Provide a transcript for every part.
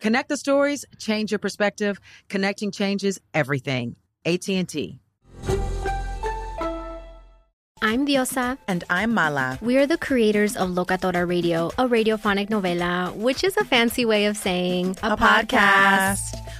Connect the stories, change your perspective. Connecting changes everything. AT&T. I'm Diosa. And I'm Mala. We are the creators of Locatora Radio, a radiophonic novela, which is a fancy way of saying a, a podcast. podcast.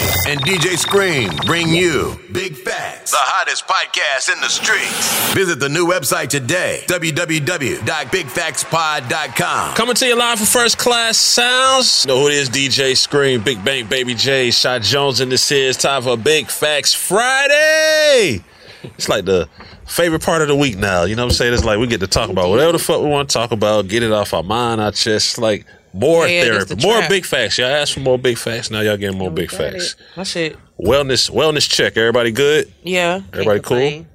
and DJ Scream bring you Big Facts, the hottest podcast in the streets. Visit the new website today, www.bigfactspod.com. Coming to you live for First Class Sounds. You know who it is, DJ Scream, Big Bank, Baby J, Shot Jones, and this is time for Big Facts Friday. It's like the favorite part of the week now. You know what I'm saying? It's like we get to talk about whatever the fuck we want to talk about, get it off our mind, our chest. Like more yeah, therapy, more big facts. Y'all asked for more big facts. Now y'all getting more big facts. That's it. Wellness, wellness check. Everybody good? Yeah. Everybody cool.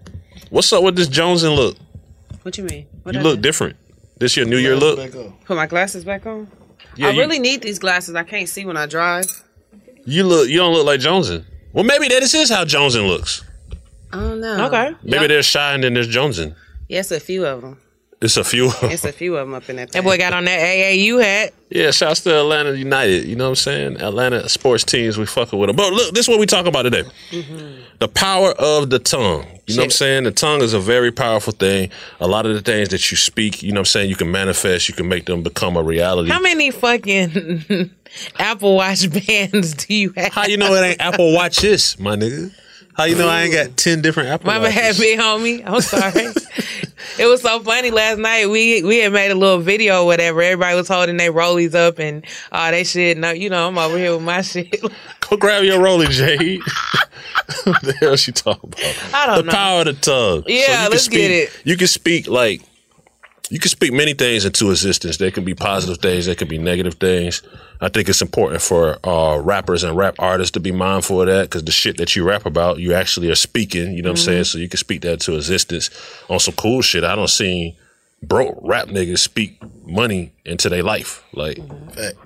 What's up with this Jones and look? What you mean? What you look different. This your New Year look? Put my glasses back on. Yeah, I you, really need these glasses. I can't see when I drive. You look. You don't look like Joneson. Well, maybe that is how Joneson looks. I don't know. Okay. Maybe yep. there's Shy and then there's Joneson. Yes, a few of them. It's a few. it's a few of them up in that. Thing. That boy got on that AAU hat. Yeah, shouts to Atlanta United. You know what I'm saying? Atlanta sports teams, we fucking with them. But look, this is what we talk about today. Mm-hmm. The power of the tongue. You Shit. know what I'm saying? The tongue is a very powerful thing. A lot of the things that you speak, you know what I'm saying, you can manifest, you can make them become a reality. How many fucking Apple Watch bands do you have? How you know it ain't Apple Watches, my nigga? How you know I ain't got ten different Apple Mama Watches? had me, homie. I'm sorry. it was so funny last night. We we had made a little video or whatever. Everybody was holding their rollies up and all uh, they shit. No, you know, I'm over here with my shit. Go grab your rollie, Jade. what the hell she talking about? I don't the know. The power of the tongue. Yeah, so let's speak, get it. You can speak like you can speak many things into existence. There can be positive things, there can be negative things. I think it's important for uh, rappers and rap artists to be mindful of that because the shit that you rap about, you actually are speaking. You know what mm-hmm. I'm saying? So you can speak that to existence on some cool shit. I don't see broke rap niggas speak money into their life. Like,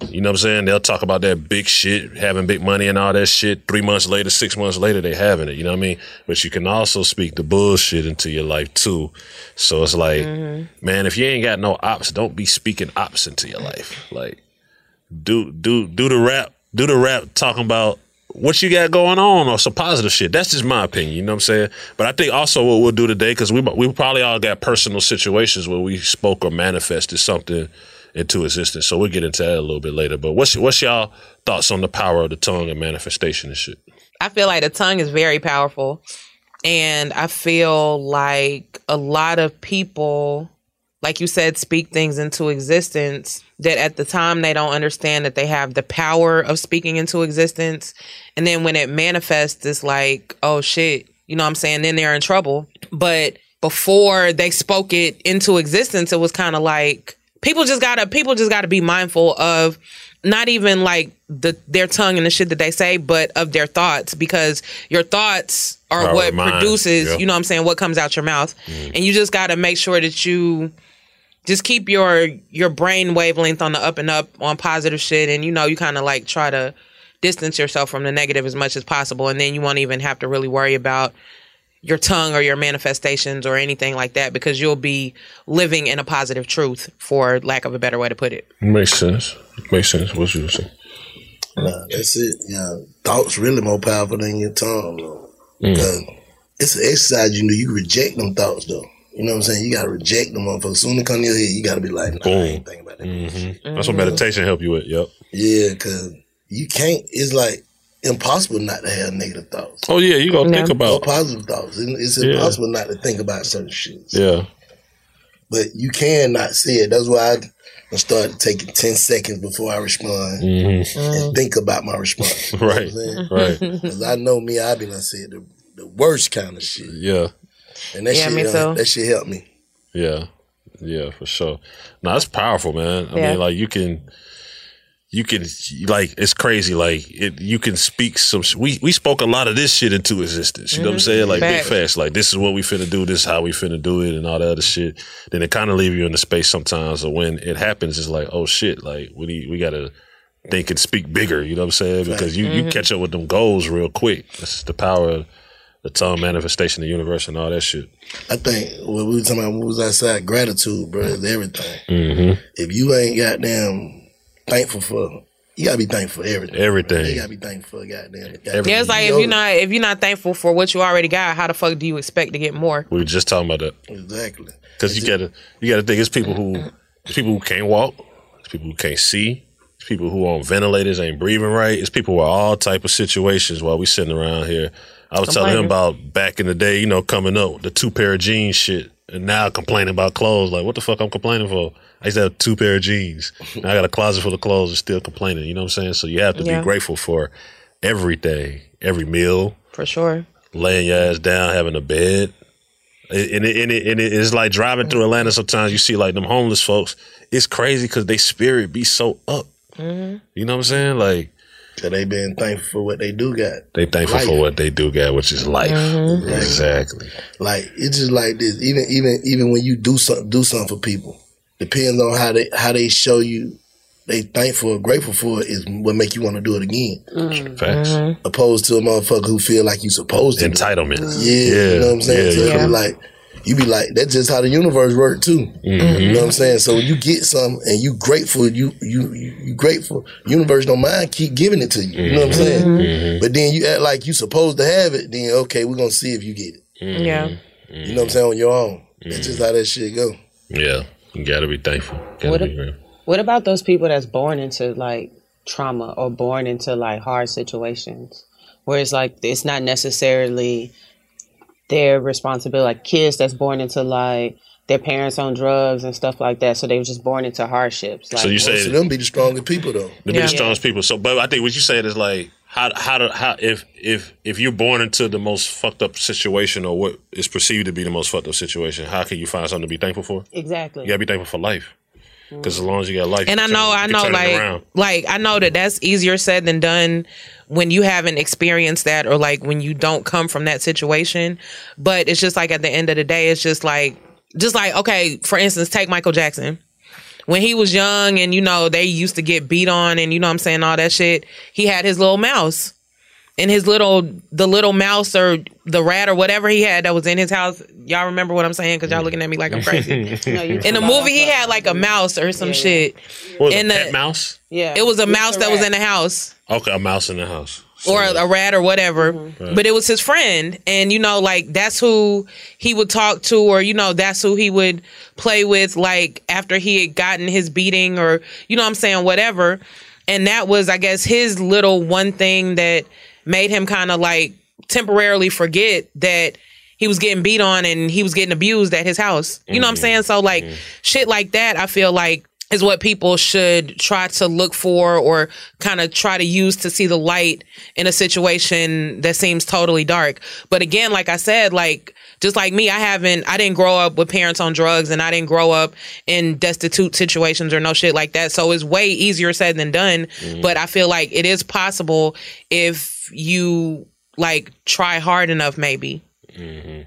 you know what I'm saying? They'll talk about that big shit, having big money and all that shit. Three months later, six months later, they having it. You know what I mean? But you can also speak the bullshit into your life too. So it's like, mm-hmm. man, if you ain't got no ops, don't be speaking ops into your life. Like, do do do the rap, do the rap talking about what you got going on or some positive shit. That's just my opinion. You know what I'm saying? But I think also what we'll do today, because we we probably all got personal situations where we spoke or manifested something into existence. So we'll get into that a little bit later. But what's what's y'all thoughts on the power of the tongue and manifestation and shit? I feel like the tongue is very powerful. And I feel like a lot of people like you said, speak things into existence that at the time they don't understand that they have the power of speaking into existence. And then when it manifests, it's like, oh shit, you know what I'm saying, then they're in trouble. But before they spoke it into existence, it was kind of like people just gotta people just gotta be mindful of not even like the their tongue and the shit that they say, but of their thoughts because your thoughts are Power what of mind, produces, yeah. you know what I'm saying, what comes out your mouth. Mm. And you just gotta make sure that you just keep your your brain wavelength on the up and up on positive shit and you know you kind of like try to distance yourself from the negative as much as possible and then you won't even have to really worry about your tongue or your manifestations or anything like that because you'll be living in a positive truth for lack of a better way to put it Makes sense. Makes sense. What you saying? Nah, that's it. Yeah, thoughts really more powerful than your tongue, though. Mm. Because it's an exercise. You know, you reject them thoughts, though. You know what I'm saying? You gotta reject them, motherfuckers. Soon as they come to your head, you gotta be like, nah, I ain't thinking about that. hmm That's what meditation help you with. Yep. Yeah, because you can't. It's like impossible not to have negative thoughts. Oh yeah, you gonna think about or positive thoughts. It- It's Yeah. impossible not to think about certain shit. yeah. But you cannot see it. That's why I, I started taking ten seconds before I respond Mhm. and think about my response. Right, right. Because I know me, I be done said the, the worst kind of shit, Yeah. And that Yeah, shit me uh, too. that shit helped me. Yeah. Yeah, for sure. No, that's powerful, man. I Yeah. mean, like you can you can like it's crazy. Like it, you can speak some. We we spoke a lot of this shit into existence. You know what I'm Mhm. saying? Like big Facts. facts. Like this is what we finna do. This is how we finna do it, and all that other shit. Then it kind of leave you in the space sometimes. Of when it happens, it's like, oh shit. Like we need, we gotta think and speak bigger. You know what I'm saying? Because you you Mhm. catch up with them goals real quick. That's the power of the tongue manifestation, of the universe, and all that shit. I think when we were talking about what was outside, gratitude, bro, is everything. Mm-hmm. If you ain't goddamn thankful for, you gotta be thankful for everything. Everything. You gotta be thankful for goddamn. yeah it's like if you're not if you're not thankful for what you already got how the fuck do you expect to get more We were just talking about that. Exactly. Because you gotta you gotta think it's people who it's people who can't walk, it's people who can't see, it's people who on ventilators ain't breathing right, it's people with all type of situations while we sitting around here. I was telling him about back in the day, you know, coming up, the two pair of jeans shit. And now complaining about clothes. Like, what the fuck I'm complaining for? I used to have two pair of jeans. Now I got a closet full of clothes and still complaining. You know what I'm saying? So you have to Yeah. be grateful for everything, every meal, for sure laying your ass down, having a bed. And it, and, it, and it- it's like driving through Atlanta. Sometimes you see like them homeless folks. It's crazy because they spirit be so up. mm-hmm. You know what I'm saying? Like Cause they been thankful for what they do got. they thankful Life. for what they do got, which is life. Mm-hmm. Mhm. Exactly. Like it's just like this. Even even even when you do something do something for people, depends on how they how they show you they thankful or grateful for it is what make you want to do it again. Mm-hmm. Opposed to a motherfucker who feel like you supposed to. do it. Entitlement. Yeah, Yeah, you know what I'm saying. yeah, so yeah. like you be like that's just how the universe work too. Mhm. You know what I'm saying. So when you get something and you grateful, you you you, you grateful. Universe don't mind keep giving it to you. You know what I'm saying. Mhm. But then you act like you supposed to have it. Then okay, we're gonna see if you get it. yeah You know what I'm saying on your own. That's just how that shit go. Yeah. You gotta be thankful. Gotta What be if- grateful. What about those people that's born into like trauma or born into like hard situations where it's like it's not necessarily their responsibility, like kids that's born into like their parents on drugs and stuff like that, so they were just born into hardships. Like, So you say Most of them be the strongest people though. The Yeah. biggest strongest people. So, but I think what you said is like how how to how if if if you're born into the most fucked up situation or what is perceived to be the most fucked up situation, how can you find something to be thankful for? exactly. You gotta be thankful for life. Because as long as you got life, and you I know, turn- I know, like, like I know that that's easier said than done when you haven't experienced that, or like when you don't come from that situation. But it's just like at the end of the day, it's just like, just like okay, for instance, take Michael Jackson. When he was young, and you know they used to get beat on, and you know I'm saying all that shit. He had his little mouse, and his little the little mouse or the rat or whatever he had that was in his house. Y'all remember what I'm saying? Because y'all looking at me like I'm crazy. No, In the movie, he had like a mouse or some shit. What was it, in a pet the- mouse? Yeah, It was a It's mouse that was in the house Okay, a mouse in the house. or a, a rat or whatever. Right. But it was his friend. And, you know, like that's who he would talk to or, you know, that's who he would play with, like after he had gotten his beating or, you know what I'm saying, whatever. And that was, I guess, his little one thing that made him kind of like temporarily forget that he was getting beat on and he was getting abused at his house. You know what I'm saying? So, like, shit like that, I feel like is what people should try to look for or kind of try to use to see the light in a situation that seems totally dark. But again, like I said, like just like me, I haven't, I didn't grow up with parents on drugs and I didn't grow up in destitute situations or no shit like that. So it's way easier said than done. Mhm. But I feel like it is possible if you like try hard enough, maybe. hmm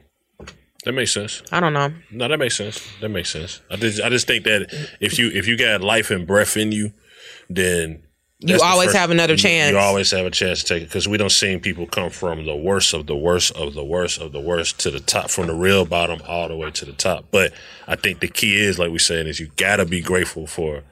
That makes sense. I don't know. No, that makes sense. That makes sense. I just, I just think that if you if you got life and breath in you, then You always have another chance. You always have a chance to take it because we don't see people come from the worst of the worst of the worst of the worst to the top, from the real bottom all the way to the top. But I think the key is, like we saying, is you gotta be grateful for.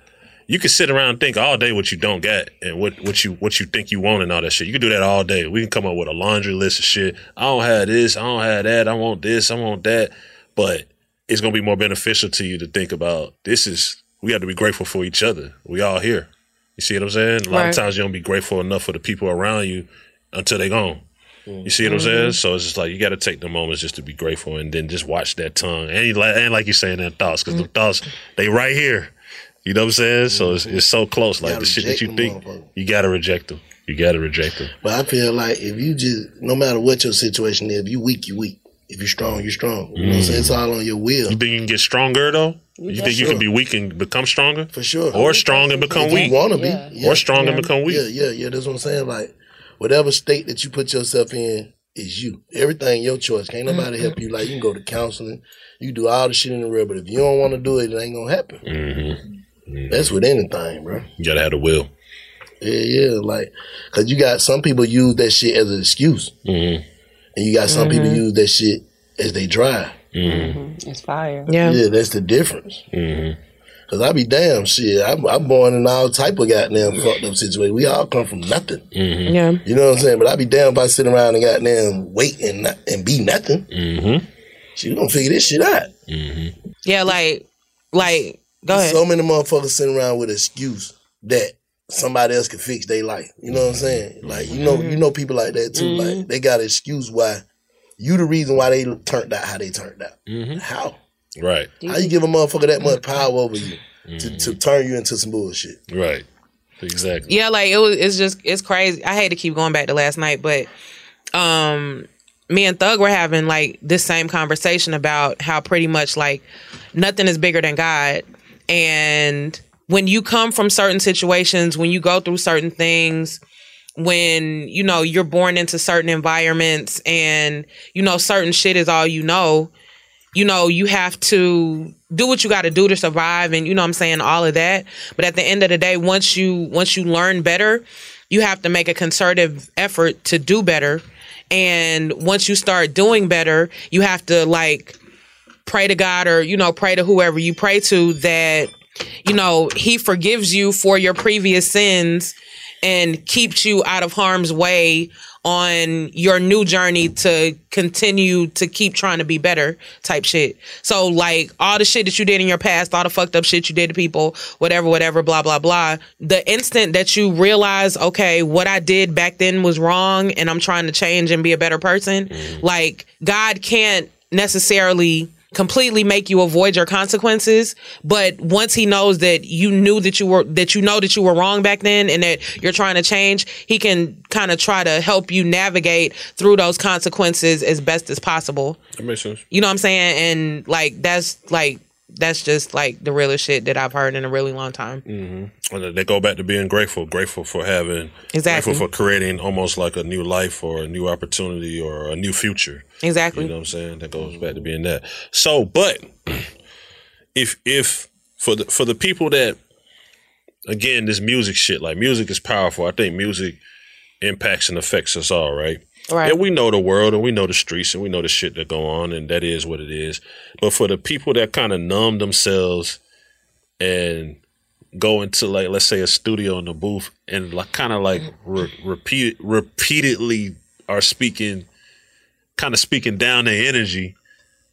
You can sit around and think all day what you don't get and what, what you what you think you want and all that shit. You can do that all day. We can come up with a laundry list of shit. I don't have this. I don't have that. I want this. I want that. But it's gonna be more beneficial to you to think about this is we have to be grateful for each other. We all here. You see what I'm saying? A lot Right. of times you don't be grateful enough for the people around you until they gone. You see what I'm saying? Mhm. So it's just like you got to take the moments just to be grateful, and then just watch that tongue, and you like, and like you saying that thoughts, because the thoughts they right here. You know what I'm saying? So it's, mm-hmm. it's so close. Like the shit that you think, you got to reject them. You got to reject them. But I feel like if you just, no matter what your situation is, if you weak, you weak. If you're strong, you're strong. You know what I'm saying? It's mm. all on your will. You think you can get stronger though? You Yeah, think you sure. can be weak and become stronger? For sure. Or strong and become if weak. You want to be. Yeah. Or strong and become weak. Yeah, yeah, yeah. That's what I'm saying. Like, whatever state that you put yourself in is you. Everything your choice. Can't nobody help mm-hmm. you. Like, you can go to counseling. You can do all the shit in the world, but if you don't want to do it, it ain't gonna happen. Mm-hmm. That's with anything, bro. You gotta have the will. Yeah, yeah. Like, cause you got some people use that shit as an excuse, mm-hmm. and you got some people Mhm. use that shit as they drive. Mm-hmm. It's fire. Yeah, yeah, that's the difference. Mm-hmm. Cause I be damn shit. I'm, I'm born in all type of goddamn fucked up situation. We all come from nothing. Mm-hmm. Yeah. You know what I'm saying? But I be damn if I sit around and goddamn wait and not, and be nothing. Mm-hmm. Shit, we gonna figure this shit out. Mm-hmm. Yeah, like, like, go ahead. So many motherfuckers sitting around with excuse that somebody else could fix their life. You know what I'm saying? Like you know, you know people like that too. Mm-hmm. Like they got an excuse why you the reason why they turned out how they turned out. Mm-hmm. How? Right. How you give a motherfucker that much power over you to, to turn you into some bullshit? Right. Exactly. Yeah, like it was. It's just it's crazy. I hate to keep going back to last night, but um, me and Thug were having like this same conversation about how pretty much like nothing is bigger than God, and when you come from certain situations, when you go through certain things, when you know you're born into certain environments, and you know certain shit is all you know. You know, you have to do what you got to do to survive and you know I'm saying all of that. But at the end of the day, once you once you learn better, you have to make a concerted effort to do better. And once you start doing better, you have to like pray to God or you know pray to whoever you pray to that you know he forgives you for your previous sins and keeps you out of harm's way on your new journey to continue to keep trying to be better type shit. So like all the shit that you did in your past, all the fucked up shit you did to people, whatever, whatever, blah, blah, blah. The instant that you realize, okay, what I did back then was wrong and I'm trying to change and be a better person, mm. like God can't necessarily completely make you avoid your consequences but once he knows that you knew that you were that you know that you were wrong back then and that you're trying to change he can kind of try to help you navigate through those consequences as best as possible That makes sense. you know what i'm saying and like that's like that's just like the realest shit that i've heard in a really long time Mm-hmm. And they go back to being grateful, grateful for having, Exactly. grateful for creating almost like a new life or a new opportunity or a new future. exactly You know what I'm saying? That goes back to being that. So, but if if for the for the people that again this music shit like music is powerful. I think music impacts and affects us all, right? Right. And we know the world and we know the streets and we know the shit that go on and that is what it is. But for the people that kind of numb themselves and go into like let's say a studio in the booth and like kind of like re- repeat repeatedly are speaking kind of speaking down their energy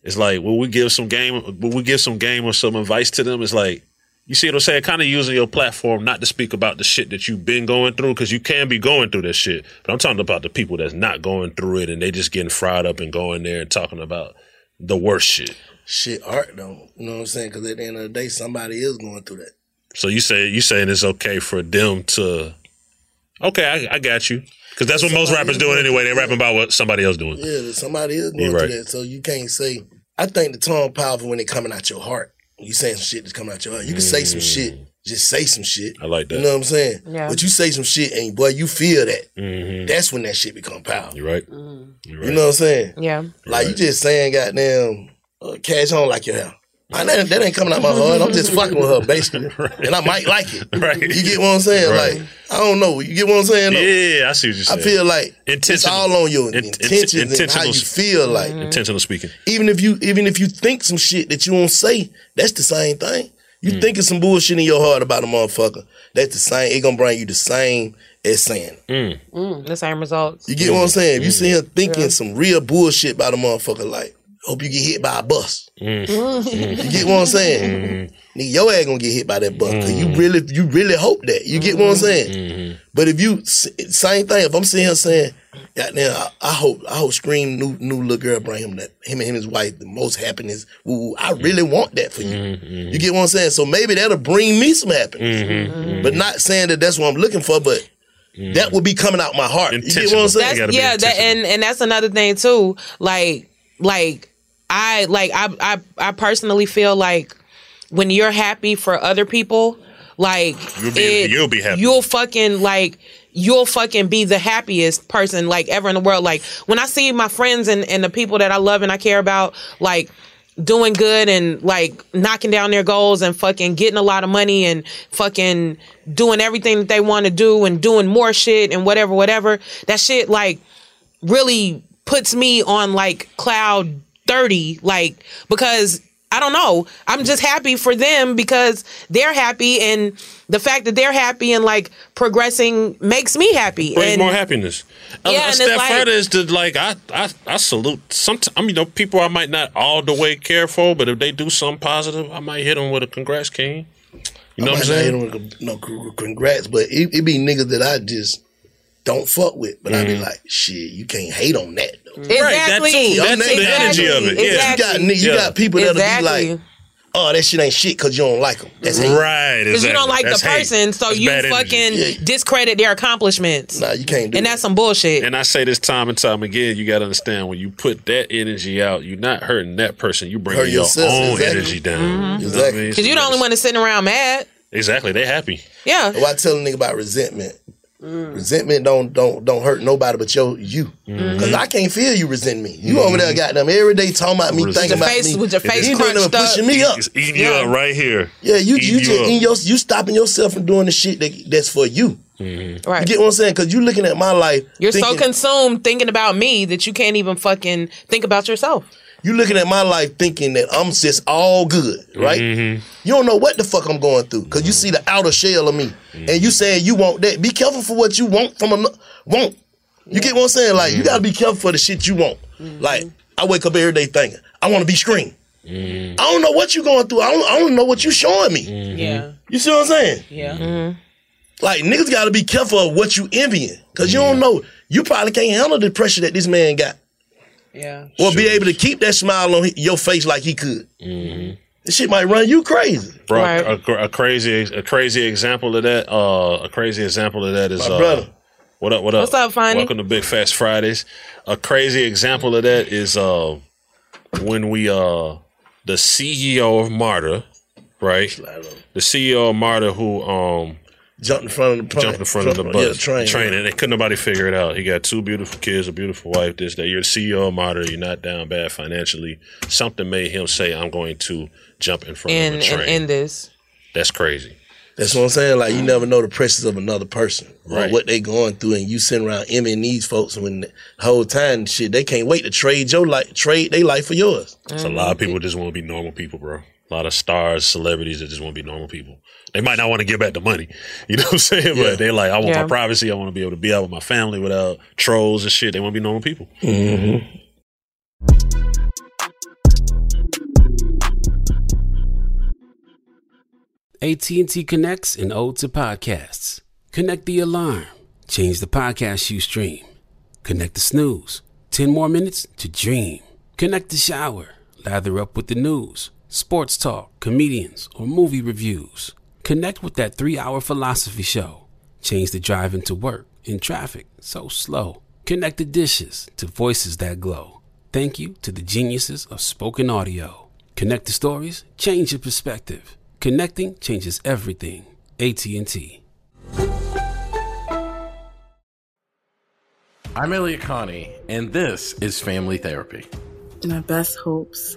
it's like will we give some game will we give some game or some advice to them it's like you see what i'm saying kind of using your platform not to speak about the shit that you've been going through because you can be going through that shit but i'm talking about the people that's not going through it and they just getting fried up and going there and talking about the worst shit Shit, art though. You know what I'm saying? Because at the end of the day, somebody is going through that. So you say you saying it's okay for them to? Okay, I, I got you. Because that's what most rappers doing anyway. They rapping about what somebody else doing. Yeah, somebody is going You're through right. that. So you can't say. I think the tone powerful when it coming out your heart. You saying some shit that's coming out your heart. You can say some shit. Just say some shit. I like that. You know what I'm saying? Yeah. But you say some shit and boy, you feel that. Mm-hmm. That's when that shit become powerful. You're right. You know what I'm saying? Yeah. Like you just saying, goddamn, uh, cash on like your hair. Man, that, that ain't coming out my heart. I'm just fucking with her, basically, and I might like it. Right. You get what I'm saying? Right. Like I don't know. You get what I'm saying? though? Yeah, I see what you're saying. I feel like it's all on your In- in- intentions and how you feel. Like Intentional speaking. even if you even if you think some shit that you won't say, that's the same thing. You Hmm. thinking some bullshit in your heart about a motherfucker. That's the same. It gonna bring you the same as saying. it. Mm, the same results. You get what I'm saying? If you Hmm. see him thinking some real bullshit about a motherfucker, like hope you get hit by a bus. Hmm. Mm. You get what I'm saying? Nigga, your ass gonna get hit by that bus. Cause you really, you really hope that. You get what I'm saying? But if you same thing, if I'm sitting here saying, goddamn, I, I hope, I hope Scream new new little girl bring him that him and him and his wife the most happiness. Ooh, I really want that for you. You get what I'm saying? So maybe that'll bring me some happiness. But not saying that that's what I'm looking for, but that would be coming out my heart. You get what I'm saying? That's, yeah, that, and and that's another thing too. Like like I like I I I personally feel like when you're happy for other people, like You'll be- it- you'll be happy. You'll fucking like you'll fucking be the happiest person like ever in the world. Like when I see my friends and, and the people that I love and I care about, like doing good and like knocking down their goals and fucking getting a lot of money and fucking doing everything that they want to do and doing more shit and whatever, whatever. That shit like really puts me on like cloud 30 like because I don't know. I'm just happy for them because they're happy and the fact that they're happy and like progressing makes me happy. Brings and more happiness. Yeah, a and step like- further is to like I I, I salute some. I mean, you know, people I might not all the way care for, but if they do something positive, I might hit them with a congrats, king. You know I what I'm might not saying? with a- No, congrats, but it, it be niggas that I just don't fuck with. But I be Mhm. like, shit, you can't hate on that. Though. Exactly. Your That's the energy of it. Yeah. You got you Yeah. got people that'll Exactly. be like, oh, that shit ain't shit because you don't like them. That's hate. Right, Because you don't like the person, so you fucking discredit their accomplishments. Nah, you can't And that's some bullshit. And I say this time and time again, you got to understand when you put that energy out, you're not hurting that person. You bring Hurt your yourself, own exactly. energy down. Mm-hmm. You know what I Exactly. mean? Because you the only one that's sitting around mad. Exactly. They happy. Yeah. Well, I tell a nigga about resentment. Mm. Resentment don't don't don't hurt nobody but your you. Mm-hmm. Cause I can't feel you resent me. You over there mm-hmm. got them every day talking about me, Resent. thinking about face- me. with your face you doing crunched nothing but pushing me up. It's eating you up right here. Yeah, you Eating you you just up. your you stopping yourself from doing the shit that that's for you. Mm-hmm. Right. You get what I'm saying? Cause you're looking at my life. You're so consumed thinking about me that you can't even fucking think about yourself. You looking at my life thinking that I'm just all good, right? Mm-hmm. You don't know what the fuck I'm going through because you mm-hmm. see the outer shell of me, mm-hmm. and you saying you want that. Be careful for what you want from a want. You get what I'm saying? Like you gotta be careful for the shit you want. Mm-hmm. Like I wake up every day thinking I want to be screamed. I don't know what you going through. I don't, I don't know what you showing me. Yeah. You see what I'm saying? Yeah. Like niggas gotta be careful of what you envying because you don't know. You probably can't handle the pressure that this man got. Yeah. or be able to keep that smile on your face like he could. This shit might run you crazy. Bro, a, a, a crazy, a crazy example of that. Uh, a crazy example of that is My uh, brother. What up? What up? What's up, Fonny? Welcome to Big Facts Fridays. A crazy example of that is uh, when we uh, the CEO of Marta, right? The CEO of Marta who um jumped in front of the jumped in front of the yeah, bus, train. train, and they couldn't nobody figure it out. He got two beautiful kids, a beautiful wife. This that you're the CEO of Marta. You're not down bad financially. Something made him say, "I'm going to jump in front And of a train." and end this. That's crazy. That's what I'm saying. Like you never know the pressures of another person Right. or what they going through, and you sitting around envying these folks when the whole time shit they can't wait to trade your life, trade their life for yours. It's a lot of people just want to be normal people, bro. A lot of stars, celebrities that just want to be normal people. They might not want to give back the money. You know what I'm saying? Yeah. But they're like, I want Yeah. my privacy. I want to be able to be out with my family without trolls and shit. They want to be normal people. Mm-hmm. AT&T connects and ode to podcasts. Connect the alarm. Change the podcast you stream. Connect the snooze. 10 more minutes to dream. Connect the shower. Lather up with the news, sports talk, comedians, or movie reviews. Connect with that three hour philosophy show. Change the drive into work in traffic so slow. Connect the dishes to voices that glow. Thank you to the geniuses of spoken audio. Connect the stories, change your perspective. Connecting changes everything. AT&T. I'm Elliot Connie, and this is Family Therapy. My best hopes.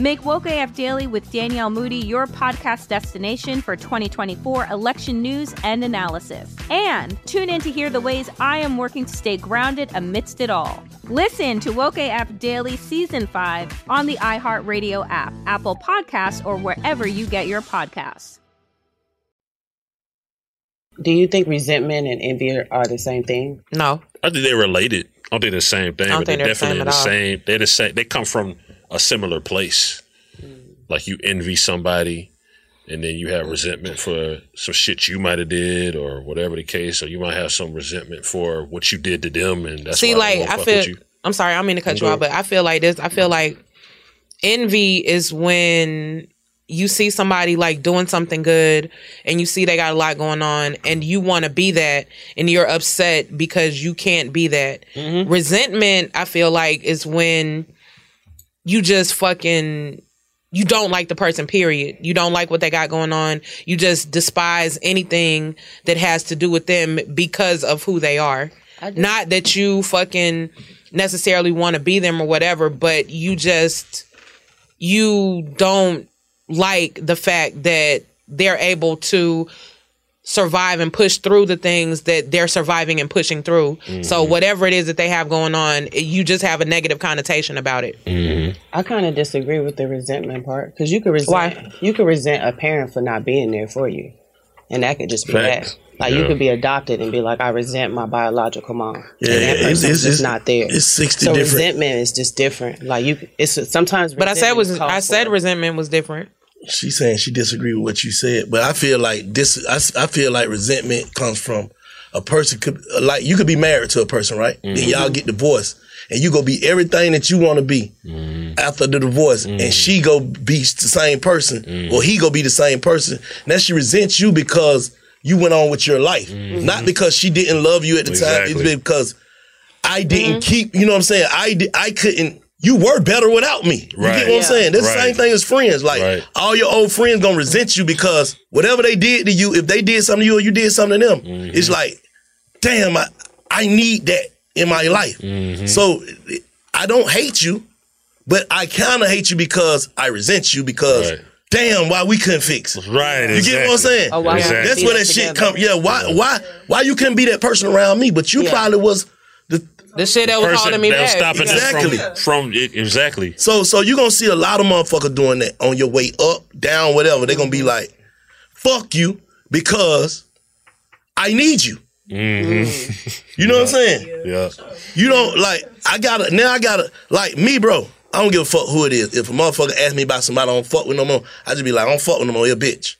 Make Woke AF Daily with Danielle Moody your podcast destination for 2024 election news and analysis. And tune in to hear the ways I am working to stay grounded amidst it all. Listen to Woke AF Daily Season 5 on the iHeartRadio app, Apple Podcasts, or wherever you get your podcasts. Do you think resentment and envy are the same thing? No. I think they're related. I don't think they're the same thing, I don't but they're they're the same definitely at the same. They're the same. They come from a similar place. Like you envy somebody, and then you have resentment for some shit you might have did, or whatever the case, or you might have some resentment for what you did to them, and that's See, why like won't I feel. I'm sorry, I mean to cut Go you off, but I feel like this. I feel like envy is when you see somebody like doing something good and you see they got a lot going on and you want to be that and you're upset because you can't be that. Mm-hmm. Resentment, I feel like, is when you just fucking you don't like the person period. You don't like what they got going on. You just despise anything that has to do with them because of who they are. Not that you fucking necessarily want to be them or whatever but you just you don't like the fact that they're able to survive and push through the things that they're surviving and pushing through. So Mhm. whatever it is that they have going on, you just have a negative connotation about it. I kind of disagree with the resentment part because you could resent Why? you could resent a parent for not being there for you, and that could just be Facts. that. Like you Yeah. could be adopted and be like, I resent my biological mom. Yeah, and that it's- person's it's- just not there. it's 60 so different- resentment is just different. Like you, it's sometimes. But I said was I said for- resentment was different. She's saying she disagree with what you said, but I feel like this i feel like resentment comes from a person could like you could be married to a person, right? Then mm-hmm. y'all get divorced, and you go be everything that you want to be mm-hmm. after the divorce, and mm-hmm. she go be the same person, or he go be the same person. Now she resents you because you went on with your life, not because she didn't love you at the time. It's because I didn't keep. You know what I'm saying? I di- I couldn't. You were better without me. You Right. get what I'm saying? That's the Right. same thing as friends. Like all your old friends gonna resent you because whatever they did to you, if they did something to you or you did something to them, Mm-hmm. it's like, damn, I, I need that in my life. Mm-hmm. So I don't hate you, but I kind of hate you because I resent you because damn, why we couldn't fix it. Right. You get what I'm saying? Oh, why we couldn't That's where that that shit together. come. Yeah, why why why you couldn't be that person around me, but you probably was the the shit that was Person holding me that was back. stopping Exactly. us from, from it, exactly. So so you're gonna see a lot of motherfuckers doing that on your way up, down, whatever. They're gonna be like, fuck you, because I need you. Mm-hmm. You know what I'm saying? Yeah. You don't like I gotta now I gotta like me, bro. I don't give a fuck who it is. If a motherfucker ask me about somebody I don't fuck with no more, I just be like, I don't fuck with no more. You a bitch.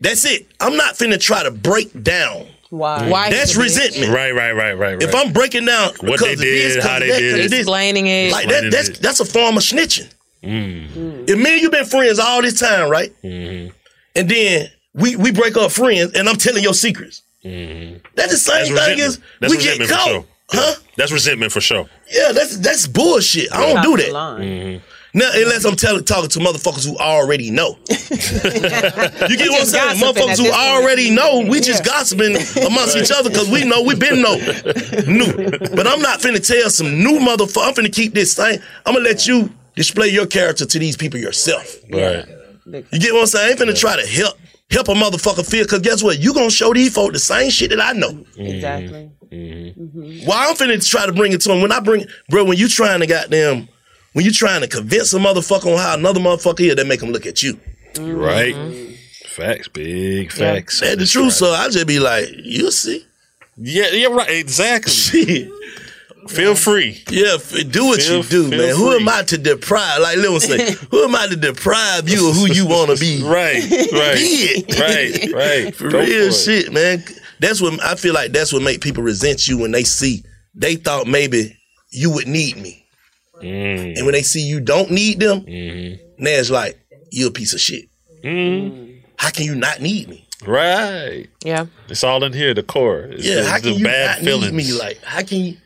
That's it. I'm not finna try to break down. Why? Why That's is it a bitch? resentment. Right, right, right, right, right. If I'm breaking down What because they of this, how of they that, did 'cause it. of this, Explaining it. like that, that's it. that's a form of snitching. Mm. If me and you been friends all this time, right? Mm-hmm. And then we we break up friends, and I'm telling your secrets. That's the same That's thing resentment. as That's we get for caught. sure. Huh? That's resentment for sure. Yeah, that's that's bullshit. I don't do that. Mm-hmm. Now, unless I'm telling talking to motherfuckers who already know. you get what I'm saying? Motherfuckers this who point. already know, we just gossiping amongst each other because we know we've been know. New. But I'm not finna tell some new motherfucker. I'm finna keep this thing. I'm gonna let you display your character to these people yourself. Right. You get what I'm saying? I ain't finna try to help help a motherfucker feel because guess what? You gonna show these folk the same shit that I know. Mm-hmm. Exactly. Mm-hmm. Mm-hmm. Why I'm finna try to bring it to them When I bring bro, when you trying to goddamn when you're trying to convince a motherfucker on how another motherfucker is, that make them look at you. Right. Mm-hmm. Facts, big facts. That's the truth. So I just be like, you see. Yeah, yeah, right. Exactly. Shit. Feel free. Yeah, do what Feel- you do, feel man. Who am I to deprive? Like Lil say, who am I to deprive you of who you want to be? Right, right, Be it. right, right. For Go real for it. shit, man. That's what I feel like. That's what make people resent you when they see they thought maybe you would need me, Mm. and when they see you don't need them, Mm-hmm. now it's like you're a piece of shit. Mm. How can you not need me? Right. Yeah. It's all in here, the core. It's Yeah, the, how the can you bad not feelings. need me? Like, how can you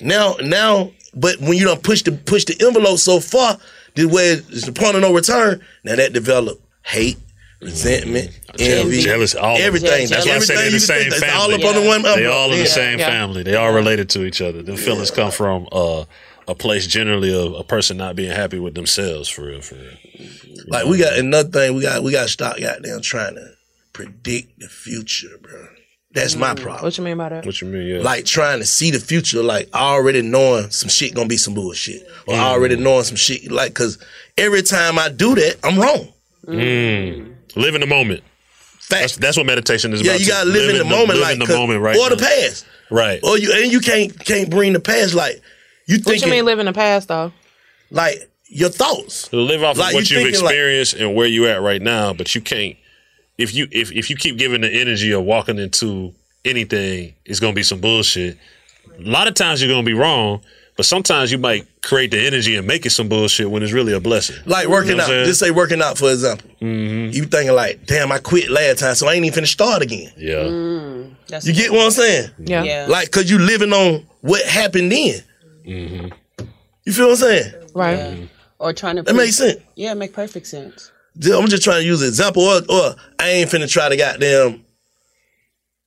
now? Now, but when you don't push the push the envelope so far, the way it's the point of no return. Now that develop hate, resentment, envy, jealous, all of it. everything. That's why I said they're the same think, it's family. all up on the one. They umbrella. all in Yeah. the same Yeah. family. They all related to each other. The feelings come from uh, a place generally of a person not being happy with themselves. For real, for real. Like we got another thing. We got we got to stop goddamn trying to predict the future, bro. That's my problem. What you mean by that? What you mean? Yeah. Like trying to see the future, like already knowing some shit gonna be some bullshit, or Mm. already knowing some shit. Like, cause every time I do that, I'm wrong. Mm. Live in the moment. That's, that's what meditation is Yeah, about. you gotta live, in the, moment, live like in the 'cause- moment, right? Or the past, Right. Or you and you can't can't bring the past. Like you What you mean live in the past though? like your thoughts. Live off Like, of what you you've thinking, like- experienced and where you're at right now, but you can't. If you if if you keep giving the energy of walking into anything, it's gonna be some bullshit. A lot of times you're gonna be wrong, but sometimes you might create the energy and make it some bullshit when it's really a blessing. Like working You know out. what I'm Just say working out for example. Mm-hmm. You thinking like, damn, I quit last time, so I ain't even finna start again. Yeah. You get what I'm saying? Yeah. Yeah. Like, cause you living on what happened then. Mm-hmm. You feel what I'm saying? Right. Or trying to. That makes sense. Yeah, it make perfect sense. I'm just trying to use an example, or, or I ain't finna try to goddamn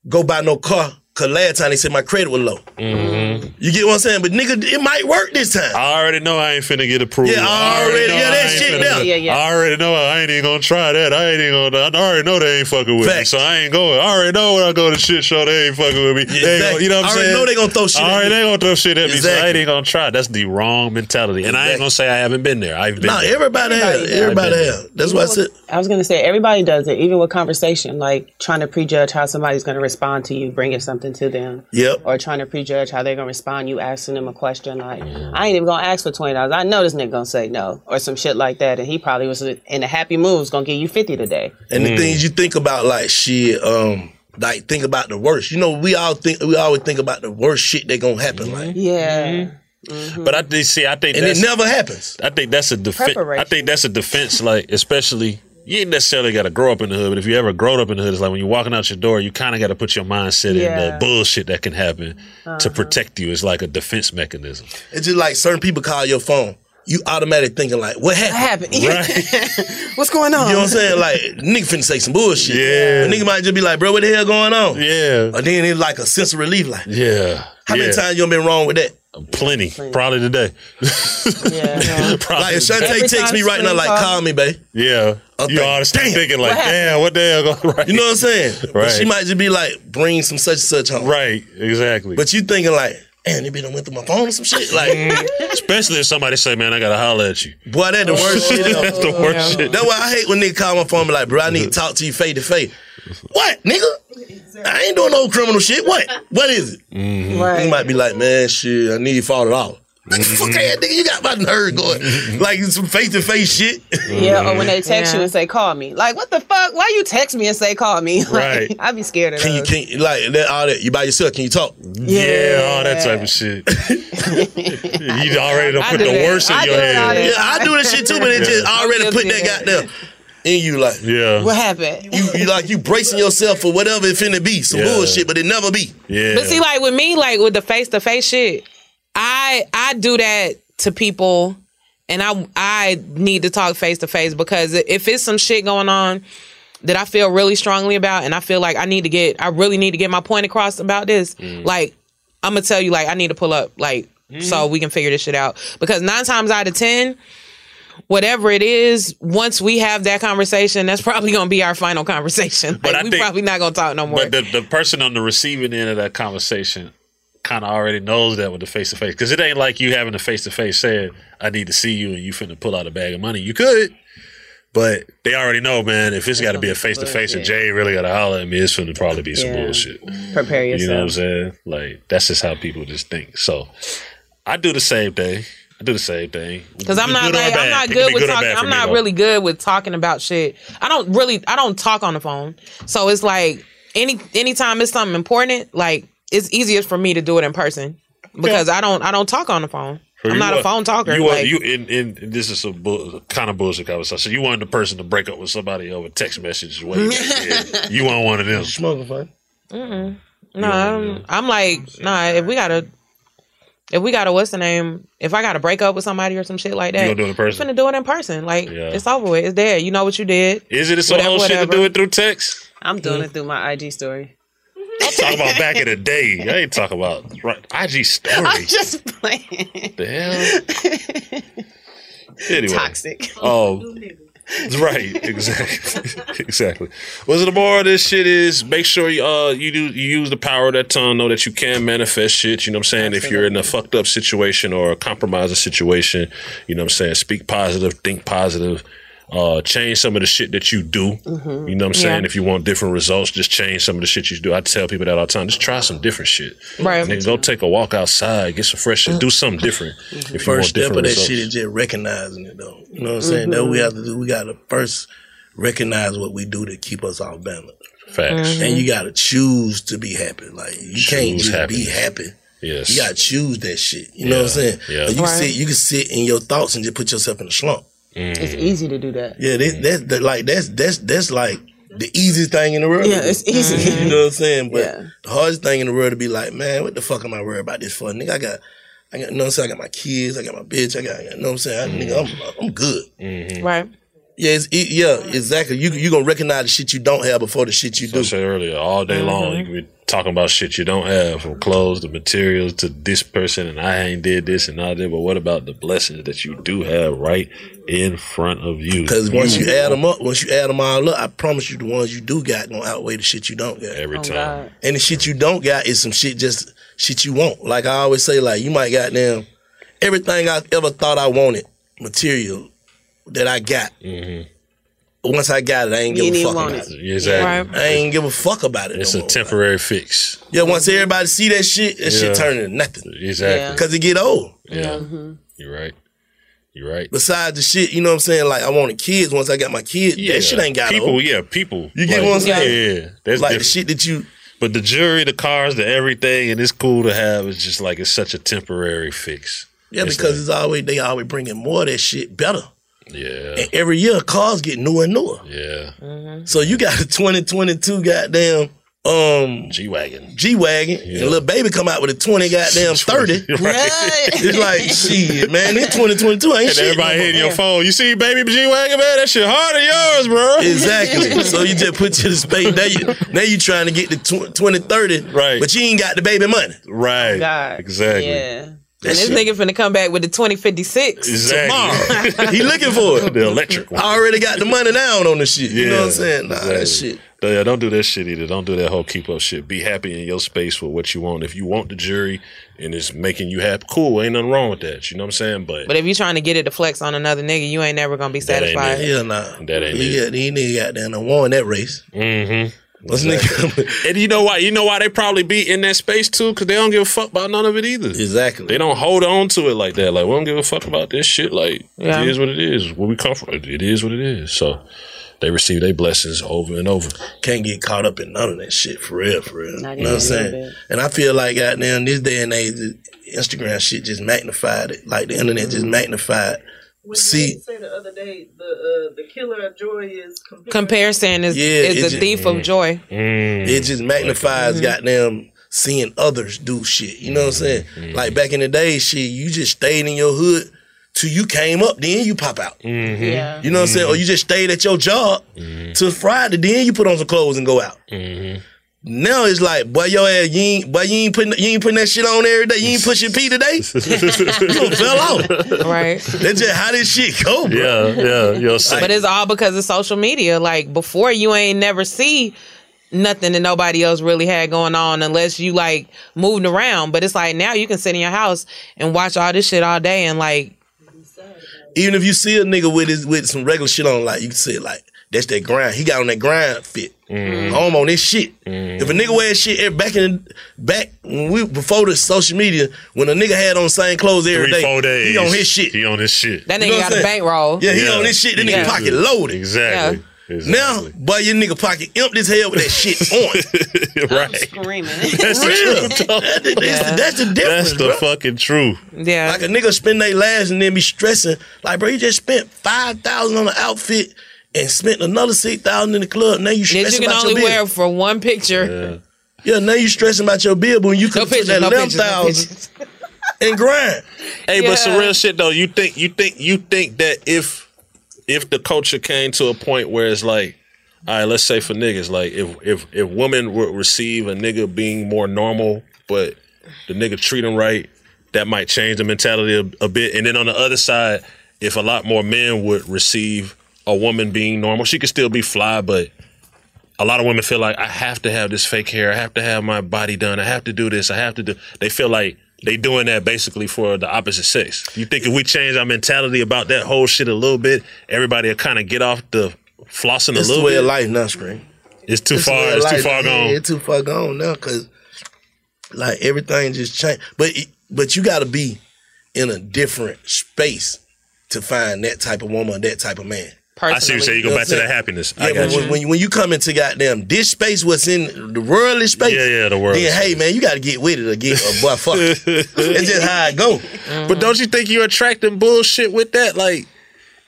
go buy no car. Cause last time they said my credit was low. Mm-hmm. You get what I'm saying? But nigga, it might work this time. I already know I ain't finna get approved. Yeah, I already- know yeah, I that ain't shit finna- there. Yeah, yeah. I already know I ain't even gonna try that. I ain't even gonna. I already know they ain't fucking with Facts. me, so I ain't going. I already know when I go to shit show, they ain't fucking with me. They exactly. gonna, you know what I'm saying? I already know they gonna throw shit I at already me. they gonna throw shit at me, so I ain't even gonna try. That's the wrong mentality, and I ain't gonna say I haven't been there. I've been. Nah, there. everybody have. Everybody Everybody I've been have. That's why I said. I was gonna say everybody does it, even with conversation, like trying to prejudge how somebody's gonna respond to you, bringing something to them. Yep. Or trying to prejudge how they're gonna respond. You asking them a question like, "I ain't even gonna ask for twenty dollars. I know this nigga gonna say no," or some shit like that, and he probably was in a happy mood, was gonna give you fifty today. And the mm. things you think about, like shit, um, like think about the worst. You know, we all think we always think about the worst shit that gonna happen. Like, Yeah. Mm-hmm. Mm-hmm. But I think, see, I think and it never happens. I think that's a defense. I think that's a defense, like especially you ain't necessarily got to grow up in the hood, but if you ever grown up in the hood, it's like when you're walking out your door, you kind of got to put your mindset in the bullshit that can happen to Uh-huh. protect you. It's like a defense mechanism. It's just like certain people call your phone. You automatic thinking like, what happened? What's going on? You know what I'm saying? Like, nigga finna say some bullshit. Yeah. A nigga might just be like, bro, what the hell going on? Yeah. Or then it's like a sense of relief. Like, Yeah. how many times you been wrong with that? Plenty. Probably today. Yeah. Probably Like, if Shantae today. text me right now, like, call me, babe. Yeah. I'm you thinking, honestly thinking like, what damn, what the hell going right? You know what I'm saying? But Right. she might just be like, bring some such and such home. Right, exactly. But you thinking like, damn, they been done went through my phone or some shit. Like, Especially if somebody say, man, I gotta holler at you. boy, that the worst shit ever. That's the worst shit. That's why I hate when nigga call my phone and be like, bro, I need to talk to you face to face. What, nigga? I ain't doing no criminal shit. What? What is it? Mm-hmm. Right. He might be like, man, shit, I need forty dollars. Like, fuck that nigga, you got my nerve going. like some face to face shit. Yeah, or when they text you and say, call me. Like, what the fuck? Why you text me and say, call me? Like, Right. I'd be scared of Can you can you, like that all that you by yourself? Can you talk? Yeah, all that type of shit. you already done put the that. worst in I your head. Yeah, I do this shit too, but it just already put that goddamn in you like. Yeah. What happened? You, you like you bracing yourself for whatever it finna be. Some Yeah. bullshit, but it never be. Yeah. But see, like with me, like with the face to face shit, I I do that to people, and I I need to talk face to face because if it's some shit going on that I feel really strongly about, and I feel like I need to get, I really need to get my point across about this. Mm. Like I'm gonna tell you, like I need to pull up, like Mm. so we can figure this shit out. Because nine times out of ten. Whatever it is, once we have that conversation, that's probably gonna be our final conversation. Like, But I we think- probably not gonna talk no more. But the, the person on the receiving end of that conversation kind of already knows that with the face to face. Because it ain't like you having a face to face saying, I need to see you and you finna pull out a bag of money. You could, but they already know, man, if it's got to be a face to face and Jay really got to holler at me, it's finna probably be some Yeah. bullshit. Prepare yourself. You know what I'm saying? Like, that's just how people just think. So I do the same thing. I do the same thing. Because I'm not like. I'm not good with good talking. I'm me, not though. really good with talking about shit. I don't really I don't talk on the phone. So it's like any anytime it's something important, like it's easiest for me to do it in person because I don't I don't talk on the phone. So I'm you not a phone talker. You want like, you in, in this is a bull, kind of bullshit conversation. You wanted the person to break up with somebody over text message way back. You want one of them. Smoking fun. No, I'm, I'm like, nah. If we gotta, if we got a what's the name? If I gotta break up with somebody or some shit like that, You gonna do it in person? I'm finna do it in person. Like Yeah. it's over with. It's dead. You know what you did. Is it some Whatever, whole shit to do it through text? I'm doing mm-hmm. it through my IG story. I'm talking about back in the day. I ain't talking about right, IG story. I'm just playing. the hell? Anyway. Toxic. Oh, right. Exactly. exactly. Was it the more of this shit is make sure you uh you do you use the power of that tongue, know that you can manifest shit. You know what I'm saying? If you're in a fucked up situation or a compromising situation, you know what I'm saying? Speak positive, think positive. Uh, change some of the shit that you do. Mm-hmm. You know what I'm saying? Yeah. If you want different results, just change some of the shit you do. I tell people that all the time. Just try some different shit. Right. Nigga, go take a walk outside, get some fresh shit, do something different. If you want First step different of that results. shit is just recognizing it though. You know what I'm saying? That Mm-hmm. we have to do. We gotta first recognize what we do to keep us off balance. Facts. Mm-hmm. And you gotta choose to be happy. Like you can't Choose just be happy. Yes. You gotta choose that shit. You know what I'm saying? Yeah. Like, you can Right. sit you can sit in your thoughts and just put yourself in a slump. It's easy to do that. Yeah, that, that's that, like that's that's that's like the easiest thing in the world. Yeah, it's easy. you know what I'm saying? But Yeah. the hardest thing in the world to be like, man, what the fuck am I worried about this for? Nigga, I got I got you know what I'm saying? I got my kids, I got my bitch, I got you know what I'm saying? I, nigga, I'm mm-hmm. I'm good. Mm-hmm. Right. Yeah, it's, it, yeah, exactly. You you gonna recognize the shit you don't have before the shit you So I do. said earlier, all day mm-hmm. long, you can be talking about shit you don't have, from clothes to materials to this person, and I ain't did this and all that. But what about the blessings that you do have right in front of you? Because once mm. you add them up, once you add them all up, I promise you, the ones you do got gonna outweigh the shit you don't got every oh, time. And the shit you don't got is some shit just shit you want. Like I always say, like you might got them everything I ever thought I wanted, material that I got. Mm-hmm. Once I got it, I ain't You give a didn't fuck want about it. it. Exactly. I ain't give a fuck about it. It's no a more. temporary fix. Yeah, once everybody see that shit, that Yeah. shit turn into nothing. Exactly. Because it get old. Yeah. Mm-hmm. You're right. You're right. Besides the shit, you know what I'm saying? Like I wanted kids. Once I got my kids, that shit ain't got people. old. Yeah, people. You get Like, what I'm saying? Yeah, that's like the shit that you. But the jewelry, the cars, the everything, and it's cool to have. It's just like it's such a temporary fix. Yeah, It's because it's always they always bringing more of that shit better. Yeah. And every year cars get newer and newer. Yeah. So you got a 2022 goddamn um G wagon. G wagon, and little baby come out with a 20 goddamn 30. Right. It's like shit, man. This 2022 ain't And shit. everybody no hitting your phone. You see, baby G wagon, man, that shit harder than yours, bro. Exactly. so you just put you to space. Now you now you trying to get the tw- 2030, right? But you ain't got the baby money. Right. God. Exactly. Yeah. And this nigga finna come back with the 2056 Exactly. tomorrow. he looking for it. The electric one. I already got the money down on the shit. You know what I'm Yeah, saying? Nah, that exactly. shit. Yeah, don't do that shit either. Don't do that whole keep up shit. Be happy in your space with what you want. If you want the jury and it's making you happy, cool. Ain't nothing wrong with that. You know what I'm saying? But But if you trying to get it to flex on another nigga, you ain't never gonna be satisfied. it. Hell nah. that ain't He it. got, these niggas got down and won that race. Mm-hmm. and you know why? You know why they probably be in that space too? Because they don't give a fuck about none of it either. Exactly. They don't hold on to it like that. Like we don't give a fuck about this shit. Like Yeah. it is what it is. Where we come from, it is what it is. So they receive their blessings over and over. Can't get caught up in none of that shit for real, for real. Not you know what I'm saying? And I feel like goddamn this day and age, Instagram shit just magnified it. Like the internet just magnified. See, say the other day, the uh, the killer of joy is Comparison Comparison is Yeah, it is just- the thief of mm. joy. Mm. it just magnifies mm-hmm. goddamn seeing others do shit. You know what I'm saying? Mm-hmm. Like back in the day, shit, you just stayed in your hood till you came up, then you pop out. Mm-hmm. Yeah. You know what I'm saying? Or you just stayed at your job till Friday, then you put on some clothes and go out. Now it's like, boy, your ass, you ain't, boy, you ain't putting, you ain't putting that shit on every day. You ain't pushing P today. you done fell off. Right. That's just how this shit go, bro. Yeah, yeah, yo. So, but it's all because of social media. Like before, you ain't never see nothing that nobody else really had going on unless you like moving around. But it's like now you can sit in your house and watch all this shit all day and like Even if you see a nigga with his with some regular shit on, like you can say like that's that grind. He got on that grind fit. Mm. Home on this shit. Mm. If a nigga wear shit every- back in back when we before the social media, when a nigga had on the same clothes every three, day, four days. he on his shit. He on his shit. that You nigga know got a saying? bankroll. Yeah, he on this shit. That nigga Yeah. pocket loaded. Exactly. Now, boy, your nigga pocket empty as hell with that shit on. right. Screaming. That's the Real. truth. though. That- that- that's, that's the difference, That's the bro. fucking truth. Yeah. Like a nigga spend their last and then be stressing. Like, bro, you just spent five thousand on an outfit and spent another six thousand in the club. Now you That stressing you can about only your bill. wear for one picture. Yeah, now you stressing about your bill, but when you could No put pictures, that no eleven pictures, no and grind. Hey, but some real shit though. You think you think you think that if if the culture came to a point where it's like, all right, let's say for niggas, like if if if women would receive a nigga being more normal, but the nigga treat them right, that might change the mentality a, a bit. And then on the other side, if a lot more men would receive a woman being normal, she could still be fly, but a lot of women feel like I have to have this fake hair, I have to have my body done, I have to do this, I have to do. They feel like they doing that basically for the opposite sex. You think if we change our mentality about that whole shit a little bit, everybody will kind of get off the flossing It's a the little way bit. of life now, screen. It's too It's far. It's too far Yeah, gone. It's too far gone now because like everything just changed. But it- but you got to be in a different space to find that type of woman, that type of man. I see you say. You go back to that happiness. Yeah, I got when, you. when, you- when you come into goddamn this space, what's in the worldly space? Yeah, yeah, the worldly Then hey man, you got to get with it or get a boy fuck. That's just how it go. But don't you think you're attracting bullshit with that? Like,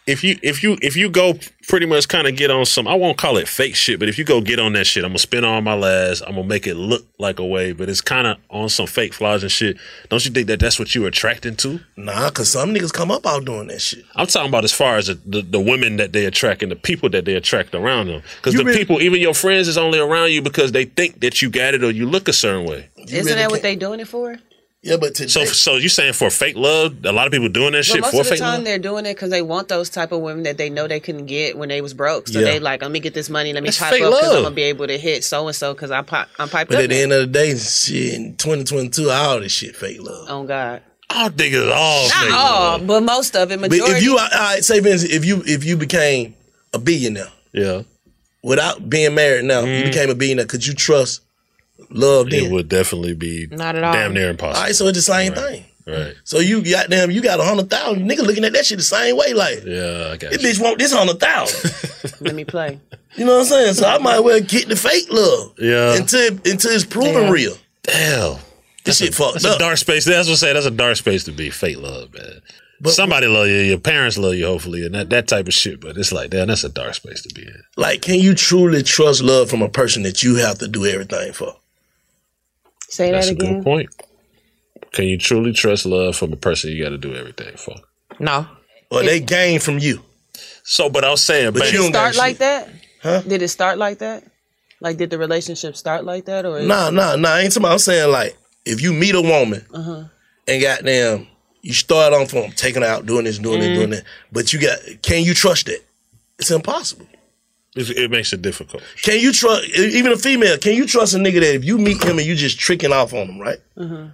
if you if you if you go pretty much kind of get on some, I won't call it fake shit, but if you go get on that shit, I'm gonna spin all my last. I'm gonna make it look like a way, but it's kind of on some fake flaws and shit. Don't you think that that's what you're attracting to? Nah, cause some niggas come up out doing that shit. I'm talking about as far as the, the, the women that they attract and the people that they attract around them. Because You the really- people, even your friends, is only around you because they think that you got it or you look a certain way. Isn't that what they doing it for? Yeah, but today, So, so you saying for fake love? A lot of people doing that But shit most for of the fake time love. they're doing it because they want those type of women that they know they couldn't get when they was broke. So Yeah. they like, let me get this money, let me That's pop fake up because I'm gonna be able to hit so and so because I pop, I'm piped But up. But at the end of the day, shit, in 2022, all this shit fake love. Oh God. I don't think it's all Not all, but most of it. But Majority. if you, all right, say for instance, if you if you became a billionaire, yeah, without being married now, you mm-hmm. became a billionaire. Could you trust love? Then It would definitely be Not at all. damn near impossible. right, so it's the same thing. Right. So you got damn, you got a hundred thousand nigga looking at that shit the same way. Like Yeah, I got this you. bitch want this hundred thousand. let me play. You know what I'm saying? So I might well get the fake love. Yeah. Until until it's proven Damn. real. Damn. This shit fucked That's up. a dark space. That's what I say. That's a dark space to be. Fake love, man. But Somebody love you. Your parents love you, hopefully, and that, that type of shit. But it's like, damn, that's a dark space to be in. Like, can you truly trust love from a person that you have to do everything for? Say That's that a good point. Can you truly trust love from a person you got to do everything for? No. Or they gain from you. So, but I was saying, But babe, you Did don't it start like shit. that? Huh? Did it start like that? Like, did the relationship start like that, or Nah, nah, nah. I ain't talking about, I'm saying like, if you meet a woman Uh huh. and goddamn, you start on from taking her out, doing this, doing Mm-hmm. this, doing that, but you got, can you trust it? It's impossible. It, it makes it difficult. Can you trust even a female? Can you trust a nigga that if you meet him and you just tricking off on him, right? Uh-huh.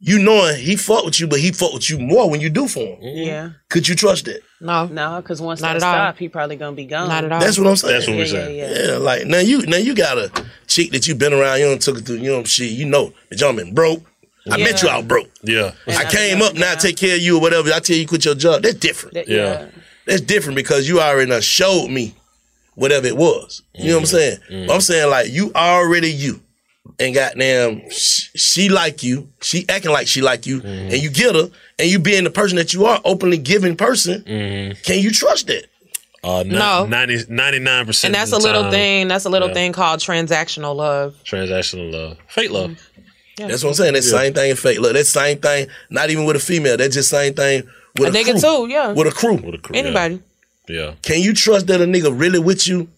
you knowing he fought with you, but he fought with you more when you do for him. Yeah. Could you trust that? No, no, because once Not that at all. stop, he probably gonna be gone. Not at all. That's what I'm saying. That's what we're saying. yeah, yeah. Yeah, like now you now you got a chick that you been around, you don't took it through, you know shit, you know, the gentleman broke. I Yeah. bet you out broke. Yeah. I came up now, I take care of you or whatever. I tell you quit your job. That's different. That- Yeah. That's different because you already done showed me whatever it was. You know what I'm mm-hmm. saying? I'm mm-hmm. saying like you already you. And goddamn, she, she like you. She acting like she like you, mm-hmm. and you get her, and you being the person that you are, openly giving person. Can you trust that? Uh, No. 99% And that's a of the little time, thing. That's a little Yeah. thing called transactional love. Transactional love. Fake love. Yeah. That's what I'm saying. That Yeah. same thing in fake. Look, that same thing. Not even with a female. That's just the same thing with A a, nigga crew. too, yeah. With a crew. With a crew. Anybody. Yeah. Can you trust that a nigga really with you?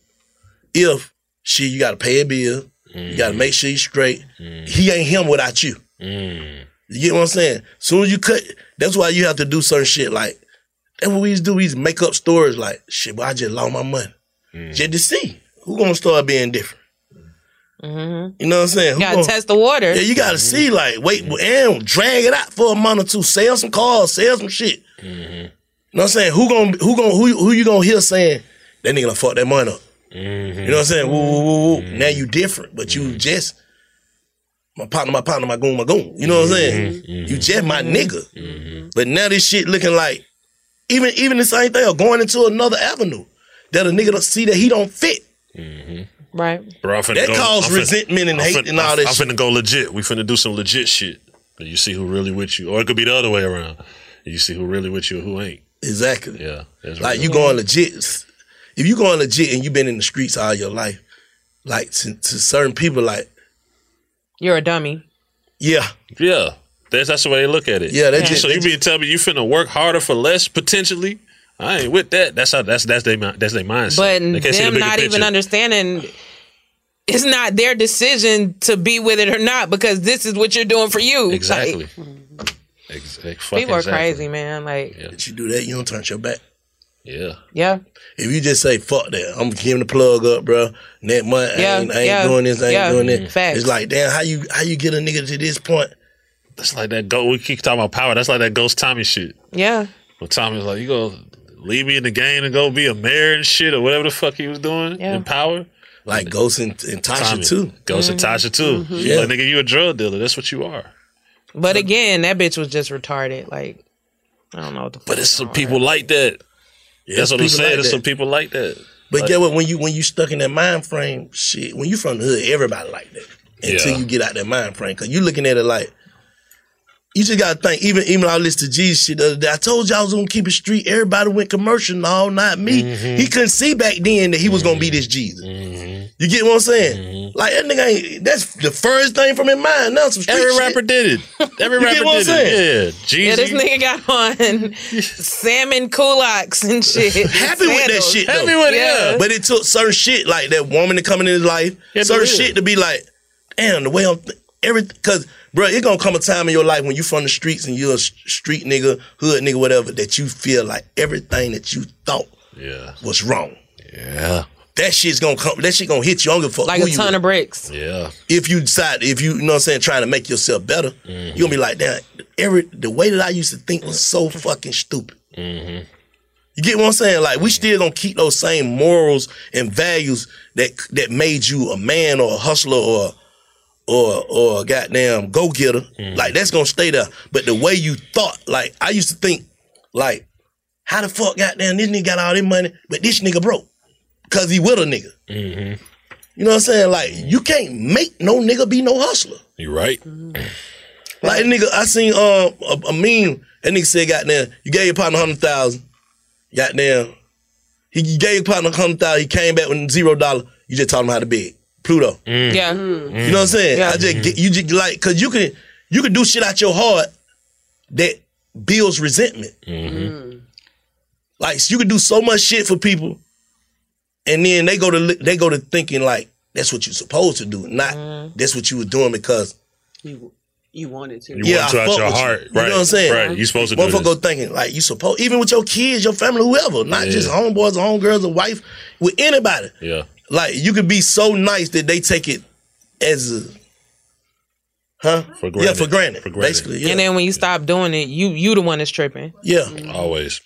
If she you gotta pay a bill. You gotta mm. make sure he's straight. Mm. He ain't him without you. Mm. You get what I'm saying? Soon as you cut, that's why you have to do certain shit. Like that's what we used to do. We used to make up stories like shit. But I just lost my money. Mm. Just to see who gonna start being different. Mm-hmm. You know what I'm saying? You gotta gonna- test the water. Yeah, you gotta see like wait mm-hmm. and drag it out for a month or two. Sell some cars, sell some shit. Mm-hmm. You know what I'm saying? Who gonna who gonna who who you gonna hear saying that nigga gonna fuck that money up? Mm-hmm. You know what I'm saying? Woo, woo, woo, woo. Mm-hmm. Now you different, but you mm-hmm. just my partner, my partner, my goon, my goon. You know what I'm saying? You just my nigga. But now this shit looking like even even the same thing, or going into another avenue that a nigga don't see that he don't fit. Right. Bro, I'm finna That go, cause resentment and I'm hate finna- and all I'm, that I'm shit. finna go legit. We finna do some legit shit. And you see who really with you. Or it could be the other way around. You see who really with you and who ain't. Exactly. Yeah. Like real. you going legit. If you going legit and you've been in the streets all your life, like to, to certain people, like You're a dummy. yeah, Yeah. That's that's the way they look at it. Yeah, they just- so they you mean tell me you finna work harder for less potentially? I ain't with that. That's how that's that's their that's their mindset. But They can't see the them bigger not even understanding it's not their decision to be with it or not because this is what you're doing for you. Exactly. Like, Exactly. people are crazy, man. Like, If you do that, you don't turn your back. Yeah. Yeah. If you just say fuck that, I'm giving the plug up, bro. Next month, I Yeah, ain't, I ain't yeah, doing this, I ain't yeah. doing that. Facts. It's like, damn, how you how you get a nigga to this point? That's like that go we keep talking about power. That's like that ghost Tommy shit. yeah. When Tommy's like, you go leave me in the game and go be a mayor and shit or whatever the fuck he was doing Yeah. in power. Like Ghost and, and Tasha Tommy. too. Ghost and Mm-hmm. Tasha too. Mhm. Yeah. Yeah. Like, nigga, you a drug dealer. That's what you are. But again, that bitch was just retarded. Like, I don't know what the fuck. But it's some people like that. Yeah, That's what I'm saying. like There's some people like that. But Like- get what? When you when you stuck in that mind frame, shit. When you from the hood, everybody like that until Yeah. you get out that mind frame. Cause you looking at it like you just gotta think. Even even I listened to Jeezy shit the other day. I told y'all I was gonna keep it street. Everybody went commercial. No, not me. Mm-hmm. He couldn't see back then that he was gonna be this Jeezy. You get what I'm saying? Mm-hmm. Like that nigga ain't. That's the first thing from his mind. Now some street Every shit. rapper did it. Every You get rapper what I'm did saying? it. Yeah. Jeezy. Yeah, this nigga got on salmon kulaks and shit. happy with that shit though. Happy with it, yeah. But it took certain shit like that woman to come in his life, Yeah, certain shit to be like, damn, the way I'm th- every because bro, it's gonna come a time in your life when you from the streets and you're a s- street nigga, hood nigga, whatever, that you feel like everything that you thought Yeah. was wrong. Yeah. That shit's gonna come. That shit gonna hit you. I don't give a fuck Like who a ton of bricks. Yeah. If you decide, if you, you know what I'm saying, trying to make yourself better, Mm-hmm. you're gonna be like, damn, every the way that I used to think was so fucking stupid. Mm-hmm. You get what I'm saying? Like we still gonna keep those same morals and values that that made you a man or a hustler or or or a goddamn go getter. Mm-hmm. Like that's gonna stay there. But the way you thought, like I used to think, like how the fuck goddamn this nigga got all this money, but this nigga broke because he with a nigga. Mm-hmm. You know what I'm saying? Like you can't make no nigga be no hustler. You right. Like nigga, I seen um a, a meme. That nigga said, "Goddamn, you gave your partner hundred thousand. Goddamn, he you gave your partner hundred thousand. He came back with zero dollar. You just taught him how to beg. Pluto. Mm. Yeah. Mm. Mm. You know what I'm saying? Yeah. I just get you just like because you can you can do shit out your heart that builds resentment. Mm-hmm. Like you can do so much shit for people, and then they go to they go to thinking like that's what you're supposed to do, not that's what you were doing because You you wanted to. You yeah, want to I out fuck your heart. You. You know what I'm saying? Right. You supposed to do Motherfucker this. go thinking like you supposed, even with your kids, your family, whoever, not Yeah. just homeboys or homegirls or wife, with anybody. Yeah. Like you could be so nice that they take it as a Huh? For Yeah, for granted. For granted. Basically, yeah. And then when you stop doing it, you you the one that's tripping. yeah. Always.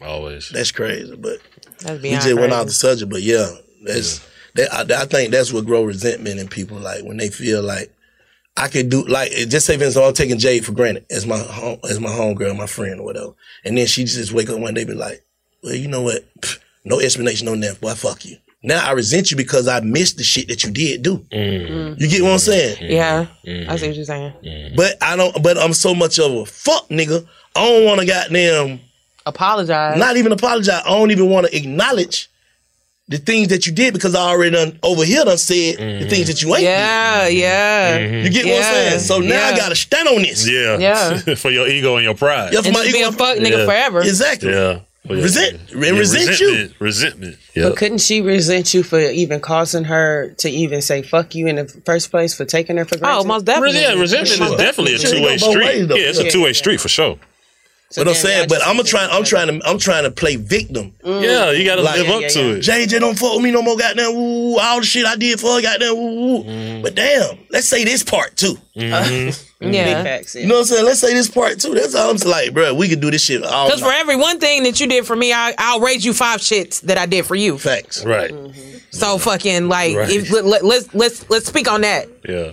Always. That's crazy, but That's we beyond just went crazy. off the subject. But yeah, that's that. I, I think that's what grow resentment in people. Like when they feel like I could do like just say for instance, I'm taking Jade for granted as my home, as my homegirl, my friend or whatever, and then she just wake up one day and be like, well, you know what? Pfft, no explanation, no nothing. Boy, fuck you. Now I resent you because I missed the shit that you did do. Mm-hmm. You get what I'm saying? Mm-hmm. Yeah, I see what you're saying. Mm-hmm. But I don't. But I'm so much of a fuck nigga. I don't want to goddamn apologize. Not even apologize. I don't even want to acknowledge the things that you did because I already done over here done said the things that you ain't. Yeah, yeah. You get what I'm saying? So now I gotta stand on this. Yeah. Yeah. for your ego and your pride. Yeah, for And my just be a fuck nigga forever. Exactly. Yeah. Oh, for your- Resent- yeah, resent you. resentment, Resentment. Yeah. But couldn't she resent you for even causing her to even say fuck you in the first place for taking her for oh, granted? Oh, most definitely. Yeah, resentment is definitely a two way street. Yeah, it's a two way street for sure. But I'm saying, but I'm trying. I'm trying to. I'm trying to play victim. Mm. Yeah, you gotta live up to it. JJ don't fuck with me no more. Goddamn, woo, all the shit I did for her. Goddamn, woo, woo. Mm-hmm. But damn, let's say this part too. Mm-hmm. mm-hmm. Yeah. Big facts. You know what I'm saying? Let's say this part too. That's all I'm. Like, bro, we could do this shit all Because for every one thing that you did for me, I, I'll raise you five shits that I did for you. Facts. Right. So fucking like, Right. if, let, let, let's let's let's speak on that. Yeah.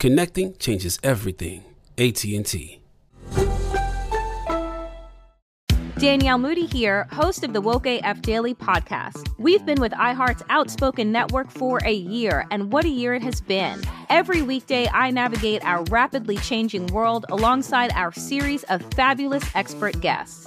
Connecting changes everything. AT&T. Danielle Moody here, host of the Woke AF Daily podcast. We've been with iHeart's Outspoken Network for a year, and what a year it has been. Every weekday, I navigate our rapidly changing world alongside our series of fabulous expert guests.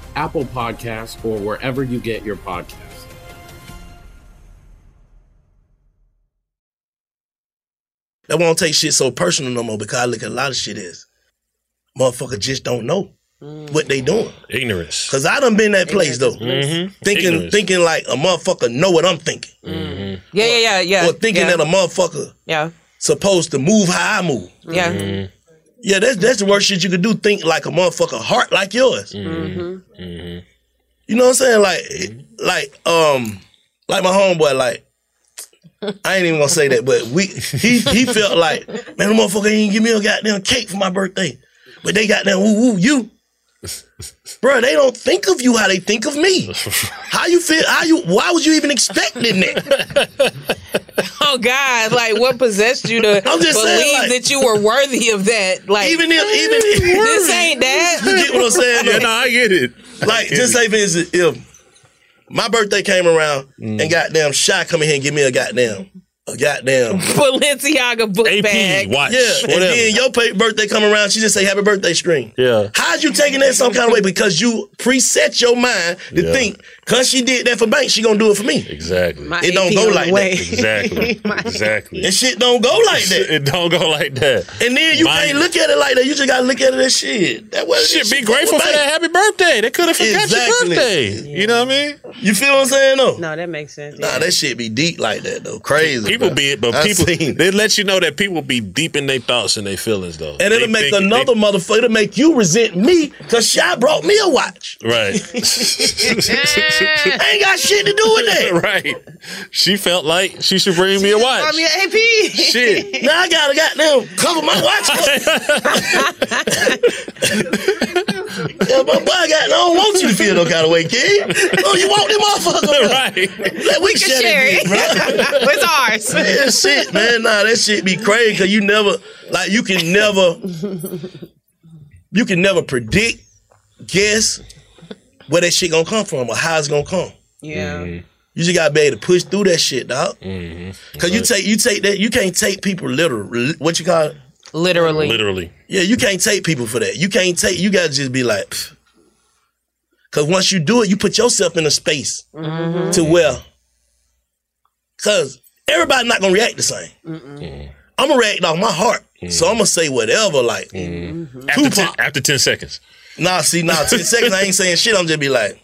Apple Podcasts, or wherever you get your podcasts. That won't take shit so personal no more because I look at a lot of shit as motherfucker just don't know what they doing. Ignorance. Cause I done been that place though, Mhm. thinking Ignorance. thinking like a motherfucker know what I'm thinking, mm-hmm. Yeah, yeah, yeah, yeah. or thinking yeah. that a motherfucker yeah, supposed to move how I move. yeah. Mm-hmm. Yeah, that's that's the worst shit you could do. Think like a motherfucker heart like yours. Mm-hmm. You know what I'm saying? Like, like, um, like my homeboy, like, I ain't even gonna say that, but we he he felt like, man, the motherfucker ain't give me a goddamn cake for my birthday. But they got that woo woo you. Bro, they don't think of you how they think of me. How you feel? How you? Why was you even expecting that? Oh God! Like what possessed you to I'm just believe saying, like- that you were worthy of that? Like even if even if, this ain't that. You get what I'm saying? Yeah, no, I get it. Like, just say for instance, if my birthday came around and goddamn Shy come in here and give me a goddamn a goddamn Balenciaga book bag. watch, yeah, and whatever. then your pa- birthday come around, she just say happy birthday screen. Yeah. How's you taking that some kind of way? Because you preset your mind to Yeah. think, cause she did that for Bank, she gonna do it for me. Exactly. My it don't AP go on the like way. that. Exactly. exactly. And shit don't go like that. It don't go like that. And then you Mine- can't look at it like that. You just gotta look at it as shit. That was Shit, be grateful for that happy birthday. They could have forgot Exactly. your birthday. You know what I mean? You feel what I'm saying though? No, that makes sense. Nah, that shit be deep like that though. Crazy. People bro. be it, but I people seen- they let you know that people be deep in their thoughts and their feelings though. And it'll They make think- another motherfucker, it'll make you resent me because Shy brought me a watch. right. Ain't got shit to do with that. right. She felt like she should bring me a watch. I mean, AP. Shit. Now I gotta goddamn cover my watch. Yeah, my boy got, I don't want you to feel no kind of way, kid. Oh, you want them motherfucker? right. Let we can share share it, it. bro. It's ours. Man, shit, man. Nah, that shit be crazy because you never, like, you can never, you can never predict, guess where that shit gonna come from or how it's gonna come. Yeah. You just gotta be able to push through that shit, dog. Mm-hmm. Cause you take, you take that, you can't take people literal. What you call it? Literally. Literally. Yeah, you can't take people for that. You can't take. You gotta just be like, pff. cause once you do it, you put yourself in a space Mm-hmm. to where, cause everybody not gonna react the same. I'm gonna react off my heart, so I'm gonna say whatever. Like, After, ten, after 10 seconds. nah, see, nah, ten seconds, I ain't saying shit. I'm just be like.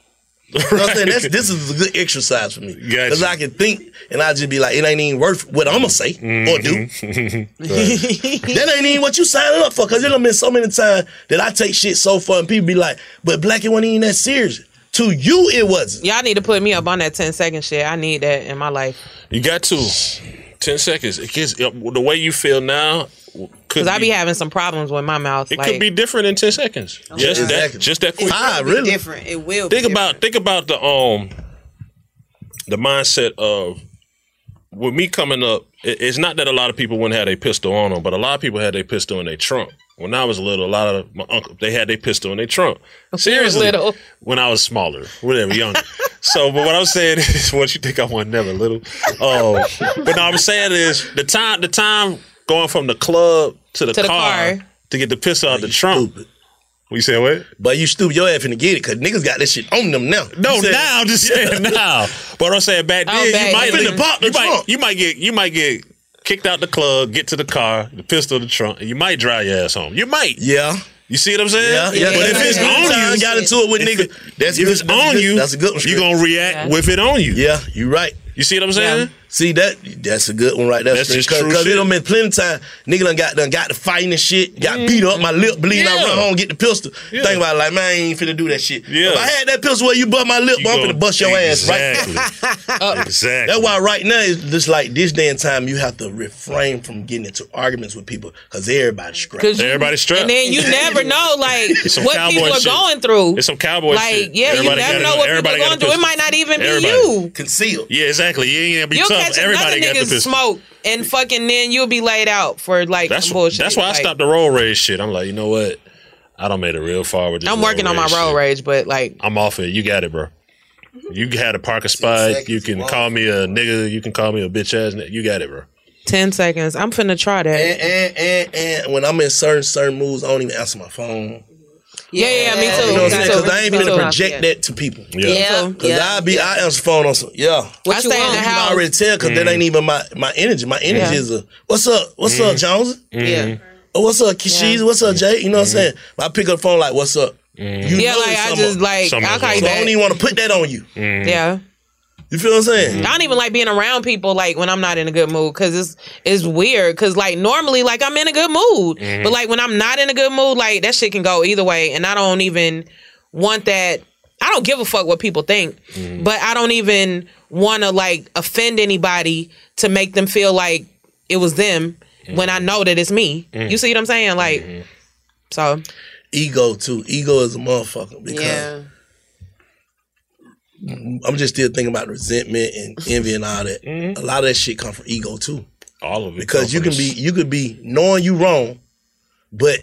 You know what I'm saying? That's, this is a good exercise for me. Because I can think and I just be like, it ain't even worth what I'm going to say or do. Mm-hmm. that ain't even what you signing up for. Because it done been so many times that I take shit so far and people be like, but Black, it wasn't even that serious. To you, it wasn't. Y'all need to put me up on that 10 second shit. I need that in my life. You got to. 10 seconds. It gets, the way you feel now Because I be having some problems with my mouth. It like, could be different in 10 seconds. Just exactly. that just that quick. Five, Be really. different. It will. think be about think about the um the mindset of with me coming up it- it's not that a lot of people wouldn't have a pistol on them but a lot of people had a pistol in their trunk when I was little, a lot of my uncle they had their pistol in their trunk. Seriously, little. when I was smaller, whatever, younger. so, but what I'm saying is, what you think I was never little. Oh, but no, I'm saying is the time, the time going from the club to the, To the car, car. to get the pistol out the trunk. We said what? But you stupid, your ass finna get it because niggas got this shit on them now. No, You said- now I'm just saying now. But I'm saying back Oh, then, back you might, then. you, Pop the might, trunk. you might get you might get kicked out the club, get to the car, the pistol in the trunk, and you might drive your ass home. You might. Yeah. You see what I'm saying? Yeah, yeah. But if it's Anytime on I you, got into it with nigga. That's if good, it's that's on good- you, That's a good one. You're gonna react with it on you. Yeah, you right. You see what I'm saying? See that? That's a good one right there. That's just Cause, true Cause shit. it done been plenty of time. Nigga done got done got the fighting and shit. Got mm-hmm. beat up. My lip bleeding. I Yeah. run home get the pistol. Yeah. Think about it like man, I ain't finna do that shit. Yeah. If I had that pistol where you bust my lip, You I'm gonna- finna bust your ass right. Exactly. Uh, exactly. That's why right now it's just like this day and time you have to refrain from getting into arguments with people because everybody's scrapped. 'Cause you- Everybody's strapped. And then you never know, like, what people are shit. going through. It's some cowboy like, shit. yeah, you never know what people are going through. It might not even be you. Concealed. Yeah, exactly. You ain't gonna be You'll tough. catch Everybody another got the nigga pistol. smoke and fucking then you'll be laid out for like That's bullshit. that's why I stopped the road rage shit. I'm like, you know what? I don't made it real far with this. I'm working on my rage road rage, but like I'm off it. You got it, bro. You had a parking spot. You can call me a nigga. You can call me a bitch ass. nigga. You got it, bro. ten seconds. I'm finna try that. And, and and and when I'm in certain certain moods, I don't even answer my phone. Yeah, yeah, me too. You know what I'm saying? Because I ain't Me finna too. project that to people. Yeah. Yeah, Cause yeah. I be I answer phone on some yeah. I stay in the You can house. already tell because that ain't even my my energy. My energy Yeah. is a what's up, what's up, Jones? Yeah. Oh, what's up, Kishiz? What's up, Jay? You know what I'm saying? I pick up the phone like, what's up? You Yeah, know like it's I something just like I'll is call you So I don't even want to put that on you. Yeah. You feel what I'm saying? I don't even like being around people like when I'm not in a good mood because it's it's weird because like normally like I'm in a good mood mm-hmm. but like when I'm not in a good mood like that shit can go either way and I don't even want that I don't give a fuck what people think mm-hmm. but I don't even want to like offend anybody to make them feel like it was them when I mm-hmm. know that it's me. You see what I'm saying? Like so. Ego too. Ego is a motherfucker because Yeah. I'm just still thinking about resentment and envy and all that. Mm-hmm. A lot of that shit come from ego too. All of it. Because you can be you could be knowing you wrong, but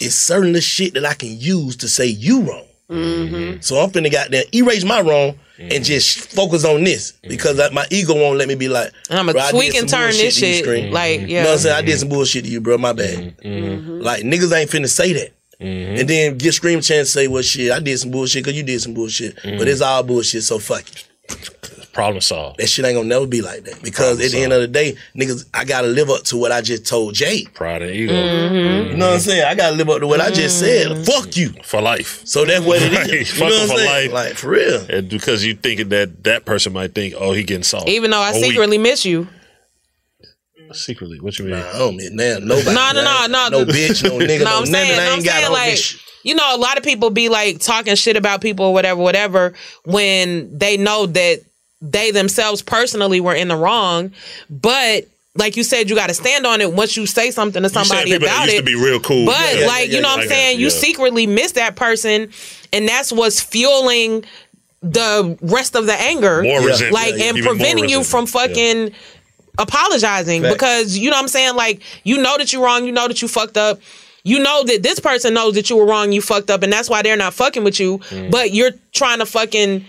it's certain the shit that I can use to say you wrong. Mm-hmm. So I'm finna goddamn erase my wrong and mm-hmm. just focus on this because mm-hmm. like, my ego won't let me be like, And I'ma I did tweak and turn this to you, shit, Scream." like, You yeah. know what I'm saying? I did some bullshit to you, bro. My bad. Mm-hmm. Like niggas ain't finna say that. Mm-hmm. And then get Scream chance say, well, shit, I did some bullshit because you did some bullshit. But mm-hmm. it's all bullshit, so fuck it. Problem solved. That shit ain't gonna never be like that. Because at the end of the day, niggas, I gotta live up to what I just told Jay. Pride and ego. Mm-hmm. You know what I'm saying? I gotta live up to what I just said. Fuck you. For life. So that's what it Right. is. You Fuck know him what for saying? life. Like, for real. And because you thinking that that person might think, oh, he getting soft. Even though I Or weak. secretly miss you. Secretly, what you mean? Nah, I don't mean now nobody. No, no, no, no. No bitch, no nigga, no, I'm nothing. saying, I no, ain't I'm got saying no like, bitch. you know, a lot of people be like talking shit about people or whatever, whatever, when they know that they themselves personally were in the wrong. But like you said, you got to stand on it once you say something to You saying somebody that about used it. to be real cool. But Yeah, yeah, like, yeah, you know yeah, what I I'm saying? you, You secretly miss that person, and that's what's fueling the rest of the anger. More resentment. Like, Yeah, and preventing you from resentment. fucking apologizing Facts. because you know what I'm saying? Like, you know that you're wrong, you know that you fucked up. You know that this person knows that you were wrong, you fucked up, and that's why they're not fucking with you. Mm. But you're trying to fucking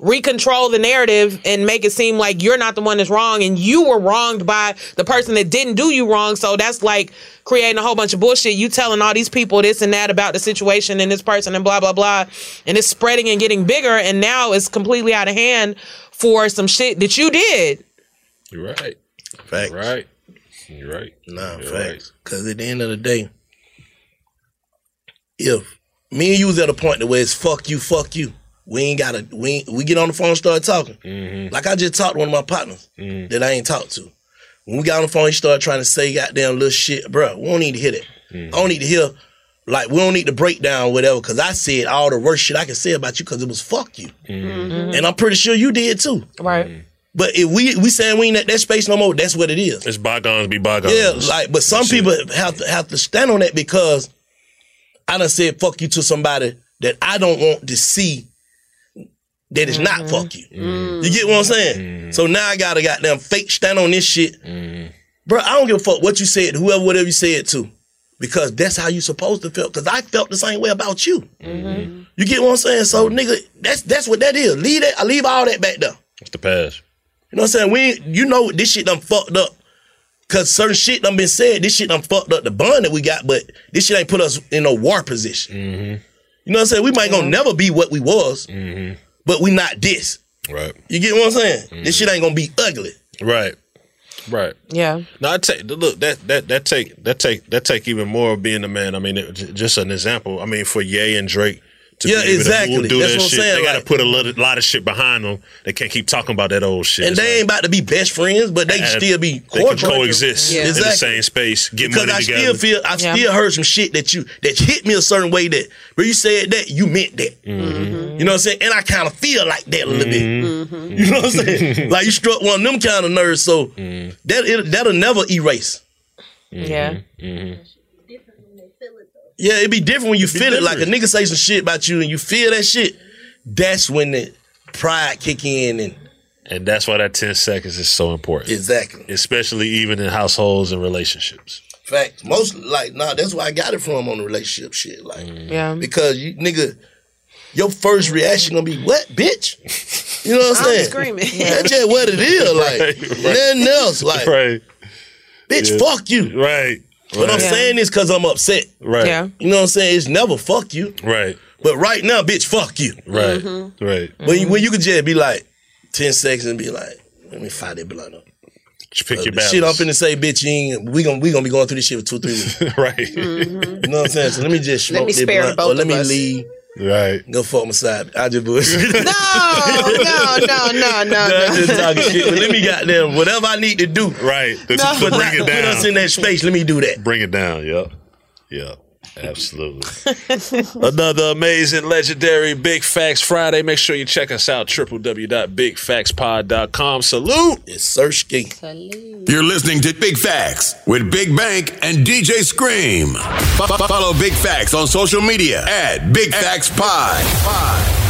recontrol the narrative and make it seem like you're not the one that's wrong and you were wronged by the person that didn't do you wrong. So that's like creating a whole bunch of bullshit. You telling all these people this and that about the situation and this person and blah blah blah. And it's spreading and getting bigger and now it's completely out of hand for some shit that you did. You're right. Facts. You're right. You're right. Nah, You're facts. Because at the end of the day, if me and you was at a point where it's fuck you, fuck you, we ain't gotta, we we get on the phone and start talking. Mm-hmm. Like I just talked to one of my partners that I ain't talked to. When we got on the phone, he started trying to say goddamn little shit, bro. We don't need to hear that. Mm-hmm. I don't need to hear, like, we don't need to break down whatever, because I said all the worst shit I can say about you because it was fuck you. Mm-hmm. And I'm pretty sure you did too. Right. But if we we saying we ain't at that space no more, that's what it is. It's bygones be bygones. Yeah, like, but some people have to have to stand on that because I done said fuck you to somebody that I don't want to see that is not mm-hmm. fuck you. Mm. You get what I'm saying? Mm. So now I gotta goddamn fake stand on this shit. Mm. Bro, I don't give a fuck what you said, whoever, whatever you said to. Because that's how you supposed to feel. Because I felt the same way about you. Mm-hmm. You get what I'm saying? So, nigga, that's that's what that is. Leave that. I leave all that back there. It's the past. You know what I'm saying? We, you know, this shit done fucked up. Cause certain shit done been said. This shit done fucked up the bond that we got, but this shit ain't put us in a war position. Mm-hmm. You know what I'm saying? We might gonna never be what we was, mm-hmm. but we not this. Right. You get what I'm saying? This mm-hmm. shit ain't gonna be ugly. Right. Right. Yeah. Now I take look that that that take that take that take even more of being a man. I mean, it, just an example. I mean, for Ye and Drake. To Yeah, be able to exactly. do That's that what I'm shit, saying, They got to put a lot, lot of shit behind them. They can't keep talking about that old shit. And It's they ain't about to be best friends, but they can still be they can cordial. coexist in the same space, get because money I together. still feel I still heard some shit that you that hit me a certain way that where you said that you meant that. Mm-hmm. You know what I'm saying? And I kind of feel like that a little bit. Mm-hmm. You know what I'm saying? like you struck one of them kind of nerves, so Mm-hmm. that it, that'll never erase. Yeah. Yeah, it'd be different when you feel it. Like a nigga say some shit about you and you feel that shit. That's when the pride kick in and and that's why that ten seconds is so important. Exactly. Especially even in households and relationships. Fact. Most like nah, that's where I got it from on the relationship shit. Like mm. Yeah. because you nigga, your first reaction gonna be what, bitch? You know what I'm I'm saying? screaming. That's just what it is. Like Right, right. nothing else. Like right. bitch, Yeah. fuck you. Right. But I'm Right. saying this because I'm upset. Right. Yeah. You know what I'm saying? It's never fuck you. Right. But right now, bitch, fuck you. Right. Mm-hmm. Right. When you, when you could just be like ten seconds and be like, let me fight that blunt up. Just pick your The shit I'm battles. finna say, bitch, you ain't, we gonna we gonna be going through this shit for two three weeks. right. You know what I'm saying? So let me just Let me this spare blunt, both or let of me us. leave. Right. Go fuck my side. I just bullshit. No, no, no, no, no, I'm just talking shit. But let me goddamn whatever I need to do. Right. To, No. to bring it Put down. us in that space. Let me do that. Bring it down. Yep. Yep. Absolutely. Another amazing, legendary Big Facts Friday. Make sure you check us out www.bigfactspod.com. Salute. It's Search Ski. You're listening to Big Facts with Big Bank and DJ Scream. Fo- fo- Follow Big Facts on social media at Big Facts Pod.